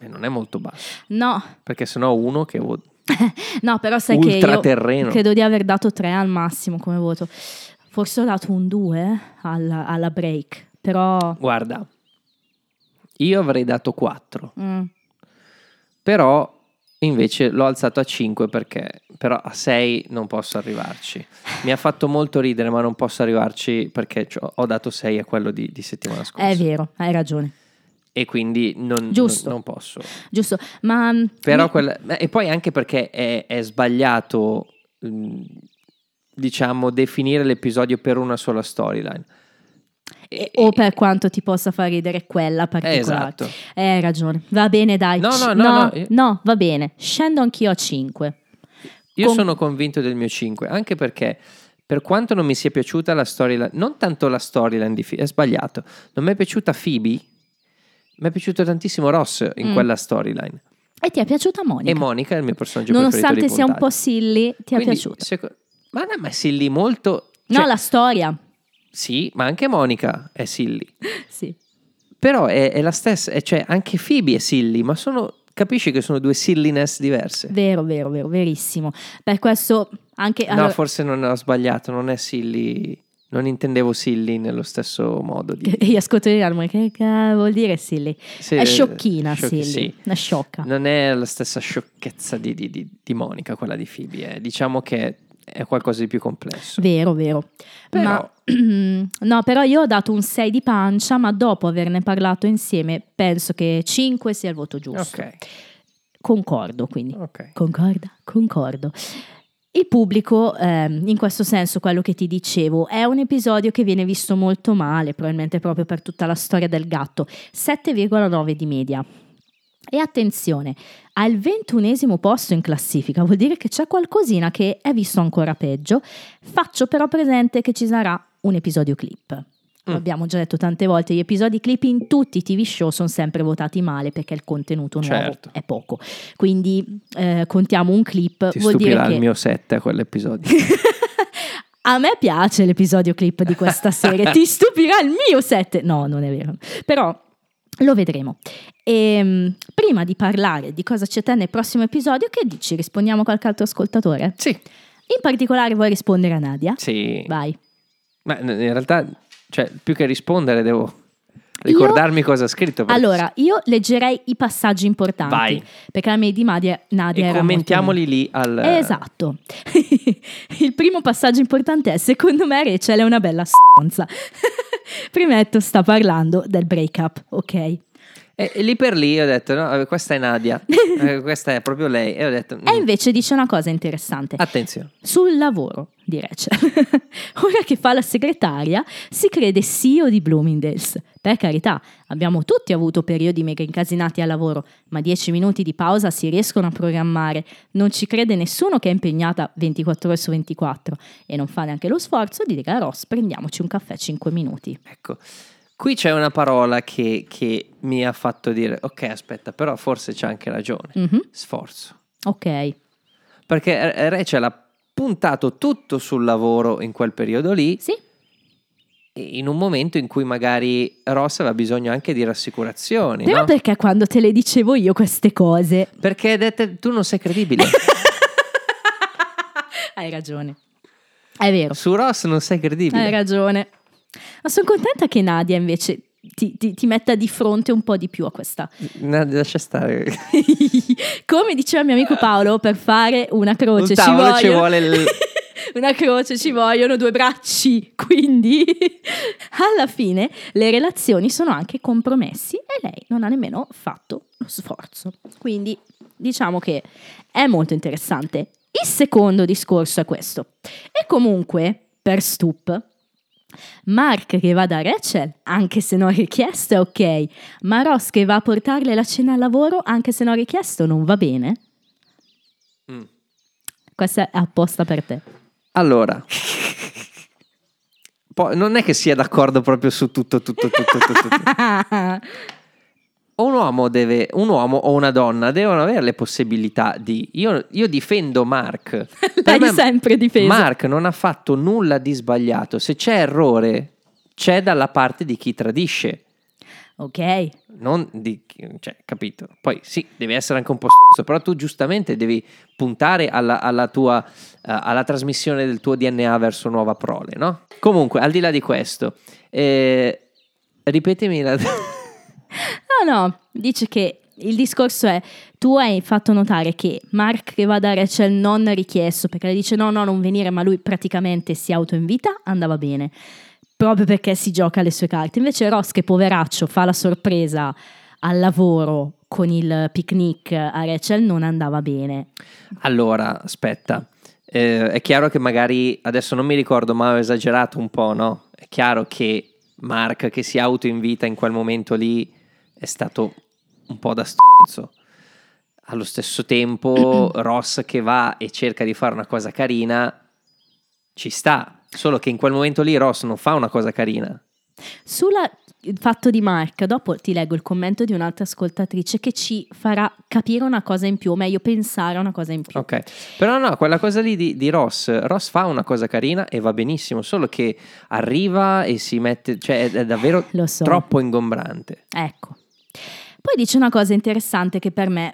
E non è molto basso, No, perché sennò uno che vo- [LAUGHS] No, però sai che io credo di aver dato 3 al massimo come voto. Forse ho dato un 2 alla, alla break, però... Guarda, io avrei dato 4, mm, però invece l'ho alzato a 5 perché però a 6 non posso arrivarci. Mi ha fatto molto ridere, ma non posso arrivarci perché ho dato 6 a quello di, di settimana scorsa. è vero, hai ragione. E quindi non, Giusto. non- non posso. Giusto, ma... mm, Però quella- e poi anche perché è, è sbagliato, mm, diciamo, definire l'episodio per una sola storyline. Eh, o per quanto ti possa far ridere quella particolare. Esatto. Eh, hai ragione. Va bene, dai. No, no, no, no, io- no, va bene. Scendo anch'io a 5. Io Con- sono convinto del mio 5, anche perché per quanto non mi sia piaciuta la storyline, non tanto la storyline di Phoebe, è sbagliato, non mi è piaciuta Phoebe, mi è piaciuto tantissimo Ross in Mm. quella storyline. E ti è piaciuta Monica? E Monica è il mio personaggio Nonostante preferito di sia un po' silly, ti è Quindi, piaciuta? seco- ma no, ma è silly molto... No, cioè, la storia. Sì, ma anche Monica è silly. [LAUGHS] Sì. Però è, è la stessa, è- cioè anche Phoebe è silly, ma sono... Capisci che sono due silliness diverse? Vero, vero, vero, verissimo. Per questo anche... No, allora, forse non ho sbagliato, non è silly. Non intendevo silly nello stesso modo di... Gli ascoltatori diranno, "Ma che vuol dire silly? Sì, è sciocchina, sciocchi- silly. sì. Una sciocca. Non è la stessa sciocchezza di, di- di- di Monica, quella di Phoebe. eh. Diciamo che è qualcosa di più complesso. Vero, vero. Però- Ma no, però io ho dato un 6 di pancia, ma dopo averne parlato insieme penso che 5 sia il voto giusto. Ok, Concordo, quindi. ok. Concorda? Concordo. Il pubblico, ehm, in questo senso, quello che ti dicevo, è un episodio che viene visto molto male, probabilmente proprio per tutta la storia del gatto. 7,9 di media. E attenzione, al ventunesimo posto in classifica vuol dire che c'è qualcosina che è visto ancora peggio. Faccio però presente che ci sarà un episodio clip. Lo abbiamo già detto tante volte, gli episodi clip in tutti i TV show sono sempre votati male perché il contenuto nuovo Certo. è poco. Quindi eh, contiamo un clip, Ti vuol dire stupirà che il mio 7 a quell'episodio. [LAUGHS] a me piace l'episodio clip di questa serie, ti [LAUGHS] stupirà il mio set. No, non è vero. Però lo vedremo. E, prima di parlare di cosa c'è te nel prossimo episodio, che dici? Rispondiamo a qualche altro ascoltatore? sì, In particolare vuoi rispondere a Nadia? sì. Vai. Ma in realtà, cioè, più che rispondere devo ricordarmi cosa ha scritto. perché- Allora, io leggerei i passaggi importanti. Vai. Perché la mail di Nadia, Nadia E era commentiamoli lì al... Esatto. [LAUGHS] Il primo passaggio importante è, secondo me, Rachel è una bella stronza. [LAUGHS] Premetto, sta parlando del break-up, ok? E, e lì per lì ho detto, no, questa è Nadia, [LAUGHS] Eh, questa è proprio lei. E ho detto, E mm, invece dice una cosa interessante. attenzione. Sul lavoro di Rachel. [LAUGHS] Ora che fa la segretaria, si crede CEO di Bloomingdale's. Per carità, abbiamo tutti avuto periodi mega incasinati al lavoro, ma 10 minuti di pausa si riescono a programmare. Non ci crede nessuno che è impegnata 24 ore su 24 e non fa neanche lo sforzo di dire a Ross prendiamoci un caffè 5 minuti. Ecco, qui c'è una parola che, che mi ha fatto dire, ok, aspetta, però forse c'è anche ragione. Mhm, Sforzo. Ok. Perché Rachel ha puntato tutto sul lavoro in quel periodo lì, Sì, in un momento in cui magari Ross aveva bisogno anche di rassicurazioni, però no? perché quando te le dicevo io queste cose? Perché dette, tu non sei credibile. [LAUGHS] Hai ragione. È vero. Su Ross non sei credibile. Hai ragione. Ma sono contenta che Nadia invece ti, ti- ti metta di fronte un po' di più a questa. No, lascia stare. [LAUGHS] Come diceva mio amico Paolo, per fare una croce ci vogliono... ci vuole il- [LAUGHS] una croce ci vogliono due bracci, quindi [LAUGHS] alla fine le relazioni sono anche compromessi e lei non ha nemmeno fatto lo sforzo. Quindi diciamo che è molto interessante. Il secondo discorso è questo. E comunque, per Stup, Mark che va da Rachel, anche se non richiesto, è ok, ma Ross che va a portarle la cena al lavoro, anche se non richiesto, non va bene? Mm. Questa è apposta per te. Allora, [LAUGHS] poi non è che sia d'accordo proprio su tutto, tutto, tutto, tutto. tutto. [LAUGHS] Un uomo, deve, un uomo o una donna devono avere le possibilità di... Io, io difendo Mark. [LAUGHS] L'hai me sempre difeso. Mark non ha fatto nulla di sbagliato. Se c'è errore, c'è dalla parte di chi tradisce. ok, Non di cioè, capito? Poi sì, devi essere anche un po' stuzzo, però tu giustamente devi puntare alla, alla tua eh, alla trasmissione del tuo DNA verso nuova prole, no? Comunque, al di là di questo, eh, ripetimi la [LAUGHS] [LAUGHS] [LAUGHS] No, no, dice che il discorso è, tu hai fatto notare che Mark che va da Rachel non richiesto, perché le dice no, no, non venire, ma lui praticamente si autoinvita, andava bene, proprio perché si gioca le sue carte. Invece Ross che poveraccio fa la sorpresa al lavoro con il picnic a Rachel non andava bene. Allora, aspetta. Eh, è chiaro che magari adesso non mi ricordo, ma ho esagerato un po', no? È chiaro che Mark che si autoinvita in quel momento lì è stato un po' da stronzo. allo stesso tempo [CLEARS THROAT] Ross che va e cerca di fare una cosa carina, ci sta. Solo che in quel momento lì Ross non fa una cosa carina. Sul fatto di Mark, dopo ti leggo il commento di un'altra ascoltatrice che ci farà capire una cosa in più, o meglio pensare a una cosa in più. Ok, però no, quella cosa lì di, di Ross, Ross fa una cosa carina e va benissimo, solo che arriva e si mette, cioè è davvero Lo so. troppo ingombrante. Ecco. Poi dice una cosa interessante che per me,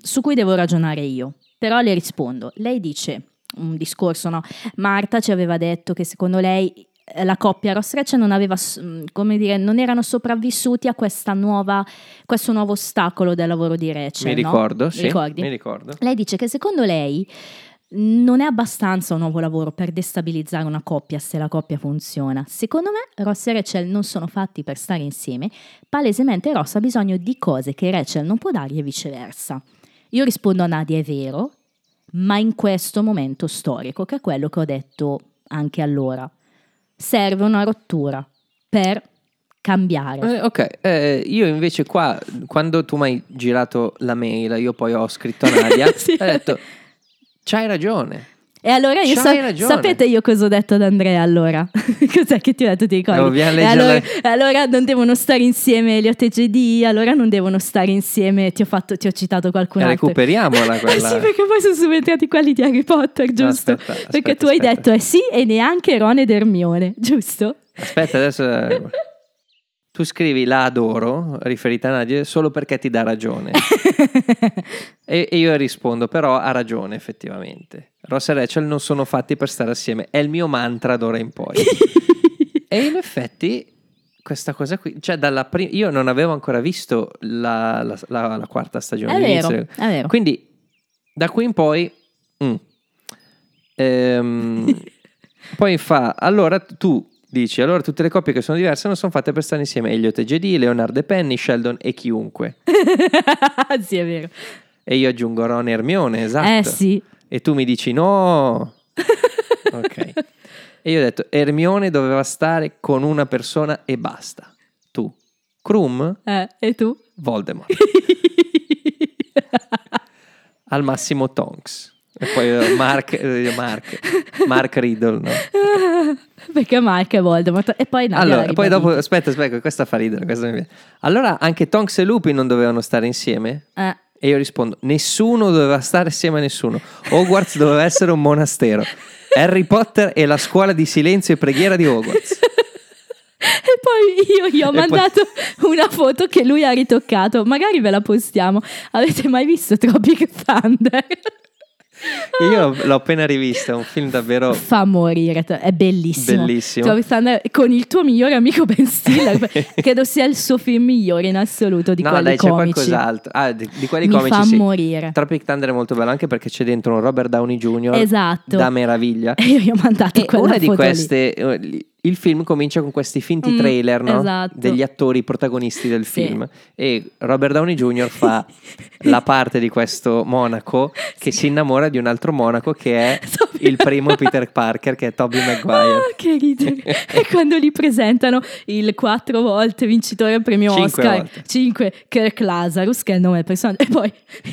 su cui devo ragionare io, però le rispondo. Lei dice un discorso, no? Marta ci aveva detto che secondo lei eh, la coppia Ross non aveva, mh, come dire, non erano sopravvissuti a questa nuova, questo nuovo ostacolo del lavoro di Rachel. Mi no? ricordo, sì, ricordi? mi ricordo. Lei dice che secondo lei non è abbastanza un nuovo lavoro per destabilizzare una coppia se la coppia funziona. Secondo me Ross e Rachel non sono fatti per stare insieme, palesemente Ross ha bisogno di cose che Rachel non può dargli e viceversa. Io rispondo a Nadia, è vero, ma in questo momento storico, che è quello che ho detto anche allora, serve una rottura per cambiare. Eh, ok, eh, io invece qua, quando tu mi hai girato la mail, io poi ho scritto a Nadia, [LAUGHS] Sì. ho detto, c'hai ragione. E allora io sa- sapete io cosa ho detto ad Andrea allora? [LAUGHS] Cos'è che ti ho detto, ti ricordi? No, E allora, allora non devono stare insieme Elliot e JD, allora non devono stare insieme, ti ho, fatto, ti ho citato qualcun Eh, altro. recuperiamola Eh [LAUGHS] quella. sì, perché poi sono subentrati quelli di Harry Potter, giusto? aspetta, perché aspetta, tu hai aspetta. detto eh sì e neanche Ron ed Hermione, [LAUGHS] giusto? Aspetta, adesso... eh, Tu scrivi la adoro, riferita a Nadia, solo perché ti dà ragione. [LAUGHS] e, e io rispondo, però ha ragione effettivamente. Ross e Rachel non sono fatti per stare assieme, è il mio mantra d'ora in poi. [LAUGHS] e in effetti questa cosa qui, cioè dalla prima, io non avevo ancora visto la, la- la- la quarta stagione. È vero, è vero. Quindi da qui in poi... mm. Ehm, [LAUGHS] poi fa, allora tu dici, allora tutte le coppie che sono diverse non sono fatte per stare insieme. Elliot e JD, Leonard e Penny, Sheldon e chiunque. [LAUGHS] sì, è vero. E io aggiungo Ron e Hermione, esatto. Eh sì. E tu mi dici no. [LAUGHS] ok. E io ho detto, Hermione doveva stare con una persona e basta. Tu. Krum, Eh, e tu? Voldemort. [LAUGHS] Al massimo Tonks. E poi Mark, eh, Mark, Mark Riddle, no? Perché Mark è Voldemort. E poi Nadia Allora, poi dopo, aspetta, aspetta, questa fa ridere. questa mi viene. Allora, anche Tonks e Lupin non dovevano stare insieme? Eh. E io rispondo, nessuno doveva stare assieme a nessuno. Hogwarts doveva essere un monastero. [LAUGHS] Harry Potter è la scuola di silenzio e preghiera di Hogwarts. [LAUGHS] E poi io gli ho E poi- mandato una foto che lui ha ritoccato. Magari ve la postiamo. Avete mai visto Tropic Thunder? Io l'ho appena rivista, è un film davvero... Fa morire, è bellissimo. Bellissimo. Con il tuo migliore amico Ben Stiller. [LAUGHS] credo sia il suo film migliore in assoluto di no, quelli dai, c'è comici. qualcos'altro. Ah, di, di quelli Mi comici fa sì. morire. Tropic Thunder è molto bello anche perché c'è dentro un Robert Downey Jr. Esatto. da meraviglia. E [LAUGHS] io gli ho mandato E quella una di foto lì. Il film comincia con questi finti Mm, trailer no? esatto. degli attori protagonisti del Sì. film e Robert Downey Jr. fa [LAUGHS] la parte di questo monaco che si innamora di un altro monaco che è Tobey- [LAUGHS] il primo Peter Parker che è Tobey Maguire. Ah, che ridere. [LAUGHS] e quando li presentano il quattro volte vincitore al premio Cinque Oscar, volte. 5 Kirk Lazarus, che è il nome del personaggio, e poi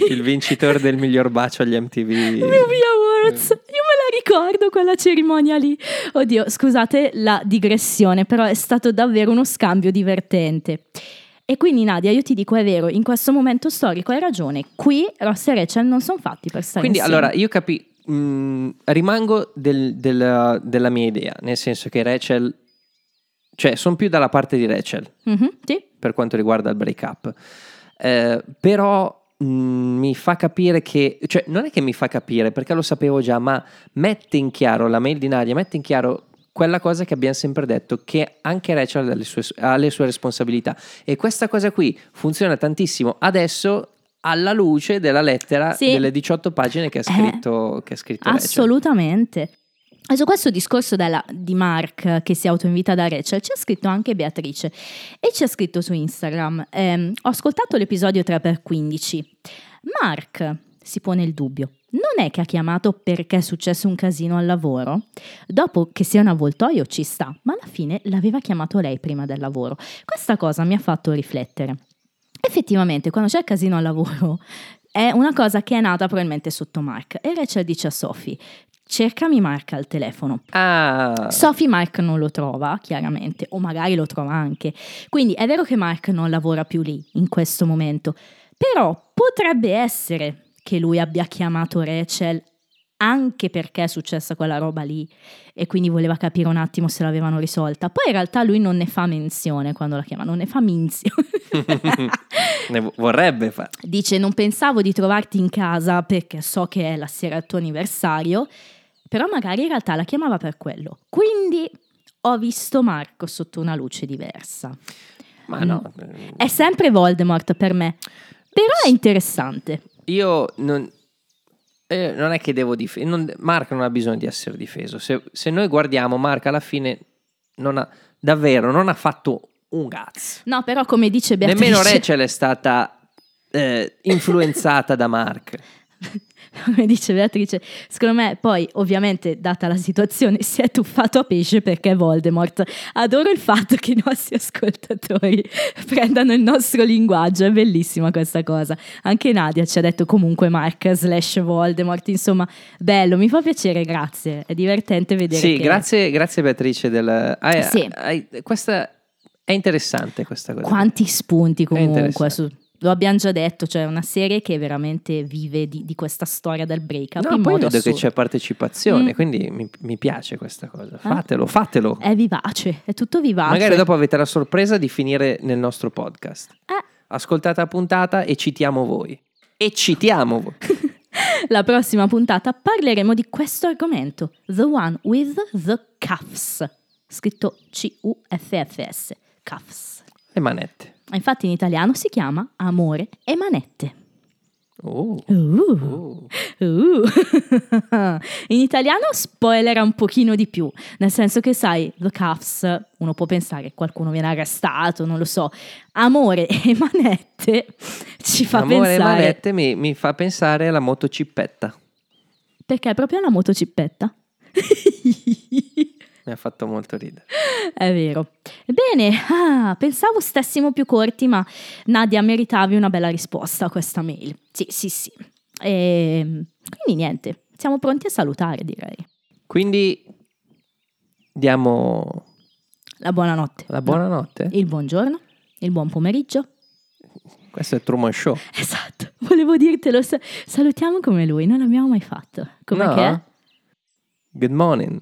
Il vincitore del miglior bacio agli MTV. Movie [LAUGHS] Awards. Io me la ricordo quella cerimonia lì. Oddio, scusate la digressione, però è stato davvero uno scambio divertente. E quindi Nadia, io ti dico è vero, in questo momento storico hai ragione. Qui Ross e Rachel non sono fatti per stare Quindi insieme. allora io capi, mh, rimango del- del- della mia idea, nel senso che Rachel, cioè sono più dalla parte di Rachel. Mhm, sì. per quanto riguarda il break up, Eh, però mh, mi fa capire che, cioè non è che mi fa capire perché lo sapevo già, ma mette in chiaro la mail di Nadia, mette in chiaro quella cosa che abbiamo sempre detto, che anche Rachel ha le sue, ha le sue responsabilità. E questa cosa qui funziona tantissimo. Adesso alla luce della lettera Sì. delle 18 pagine che ha Eh, scritto, che ha scritto Rachel. Assolutamente. E su questo discorso della- di Mark che si autoinvita da Rachel ci ha scritto anche Beatrice e ci ha scritto su Instagram. ehm, ho ascoltato l'episodio 3x15. Mark si pone il dubbio. Non è che ha chiamato perché è successo un casino al lavoro? Dopo che sia un avvoltoio ci sta, ma alla fine l'aveva chiamato lei prima del lavoro. Questa cosa mi ha fatto riflettere. Effettivamente, quando c'è casino al lavoro, è una cosa che è nata probabilmente sotto Mark. E Rachel dice a Sophie, cercami Mark al telefono. Ah, Sophie Mark non lo trova, chiaramente, o magari lo trova anche. Quindi è vero che Mark non lavora più lì in questo momento, però potrebbe essere che lui abbia chiamato Rachel anche perché è successa quella roba lì e quindi voleva capire un attimo se l'avevano risolta. Poi in realtà lui non ne fa menzione quando la chiama, non ne fa menzione. [LAUGHS] ne vo- vorrebbe fare. Dice non pensavo di trovarti in casa perché so che è la sera del tuo anniversario, però magari in realtà la chiamava per quello. Quindi ho visto Marco sotto una luce diversa. Ma no, È sempre Voldemort per me, però è interessante. io non, eh, non è che devo difendere. Mark non ha bisogno di essere difeso. Se, se noi guardiamo, Mark alla fine non ha, davvero non ha fatto un cazzo. No, però come dice Beatrice... Nemmeno Rachel è stata eh, influenzata da Mark. [LAUGHS] [LAUGHS] come dice Beatrice, secondo me poi ovviamente data la situazione si è tuffato a pesce perché è Voldemort. Adoro il fatto che i nostri ascoltatori [LAUGHS] prendano il nostro linguaggio, è bellissima questa cosa. Anche Nadia ci ha detto comunque Mark slash Voldemort, insomma bello, mi fa piacere, grazie, è divertente vedere Sì, che- grazie, grazie Beatrice. Del, hai- Sì. hai- questa è interessante questa cosa. Quanti spunti comunque, su- lo abbiamo già detto, cioè è una serie che veramente vive di, di questa storia del break-up No, in poi modo vedo che assurdo. c'è partecipazione, Mm. quindi mi, mi piace questa cosa. Fatelo, fatelo. È vivace, è tutto vivace. Magari dopo avete la sorpresa di finire nel nostro podcast. Eh. Ascoltate la puntata e citiamo voi. E citiamo voi. [LAUGHS] La prossima puntata parleremo di questo argomento, The One with the Cuffs, scritto C-U-F-F-S, Cuffs. Le manette. Infatti in italiano si chiama Amore e Manette. Oh. Uh. Uh. [LAUGHS] in italiano spoilera un pochino di più, nel senso che sai, The Cuffs, uno può pensare che qualcuno viene arrestato, non lo so. Amore e [LAUGHS] Manette ci fa Amore e pensare... manette mi, mi fa pensare alla motocippetta. Perché è proprio una motocippetta. [LAUGHS] [LAUGHS] Mi ha fatto molto ridere. È vero. Bene, ah, pensavo stessimo più corti, ma Nadia meritavi una bella risposta a questa mail. Sì, sì, sì. E, quindi niente, siamo pronti a salutare, direi. Quindi diamo La buonanotte. la buonanotte. Il buongiorno, il buon pomeriggio. Questo è Truman Show. Esatto, volevo dirtelo. sa- salutiamo come lui, non l'abbiamo mai fatto. Come No? che è? Good morning.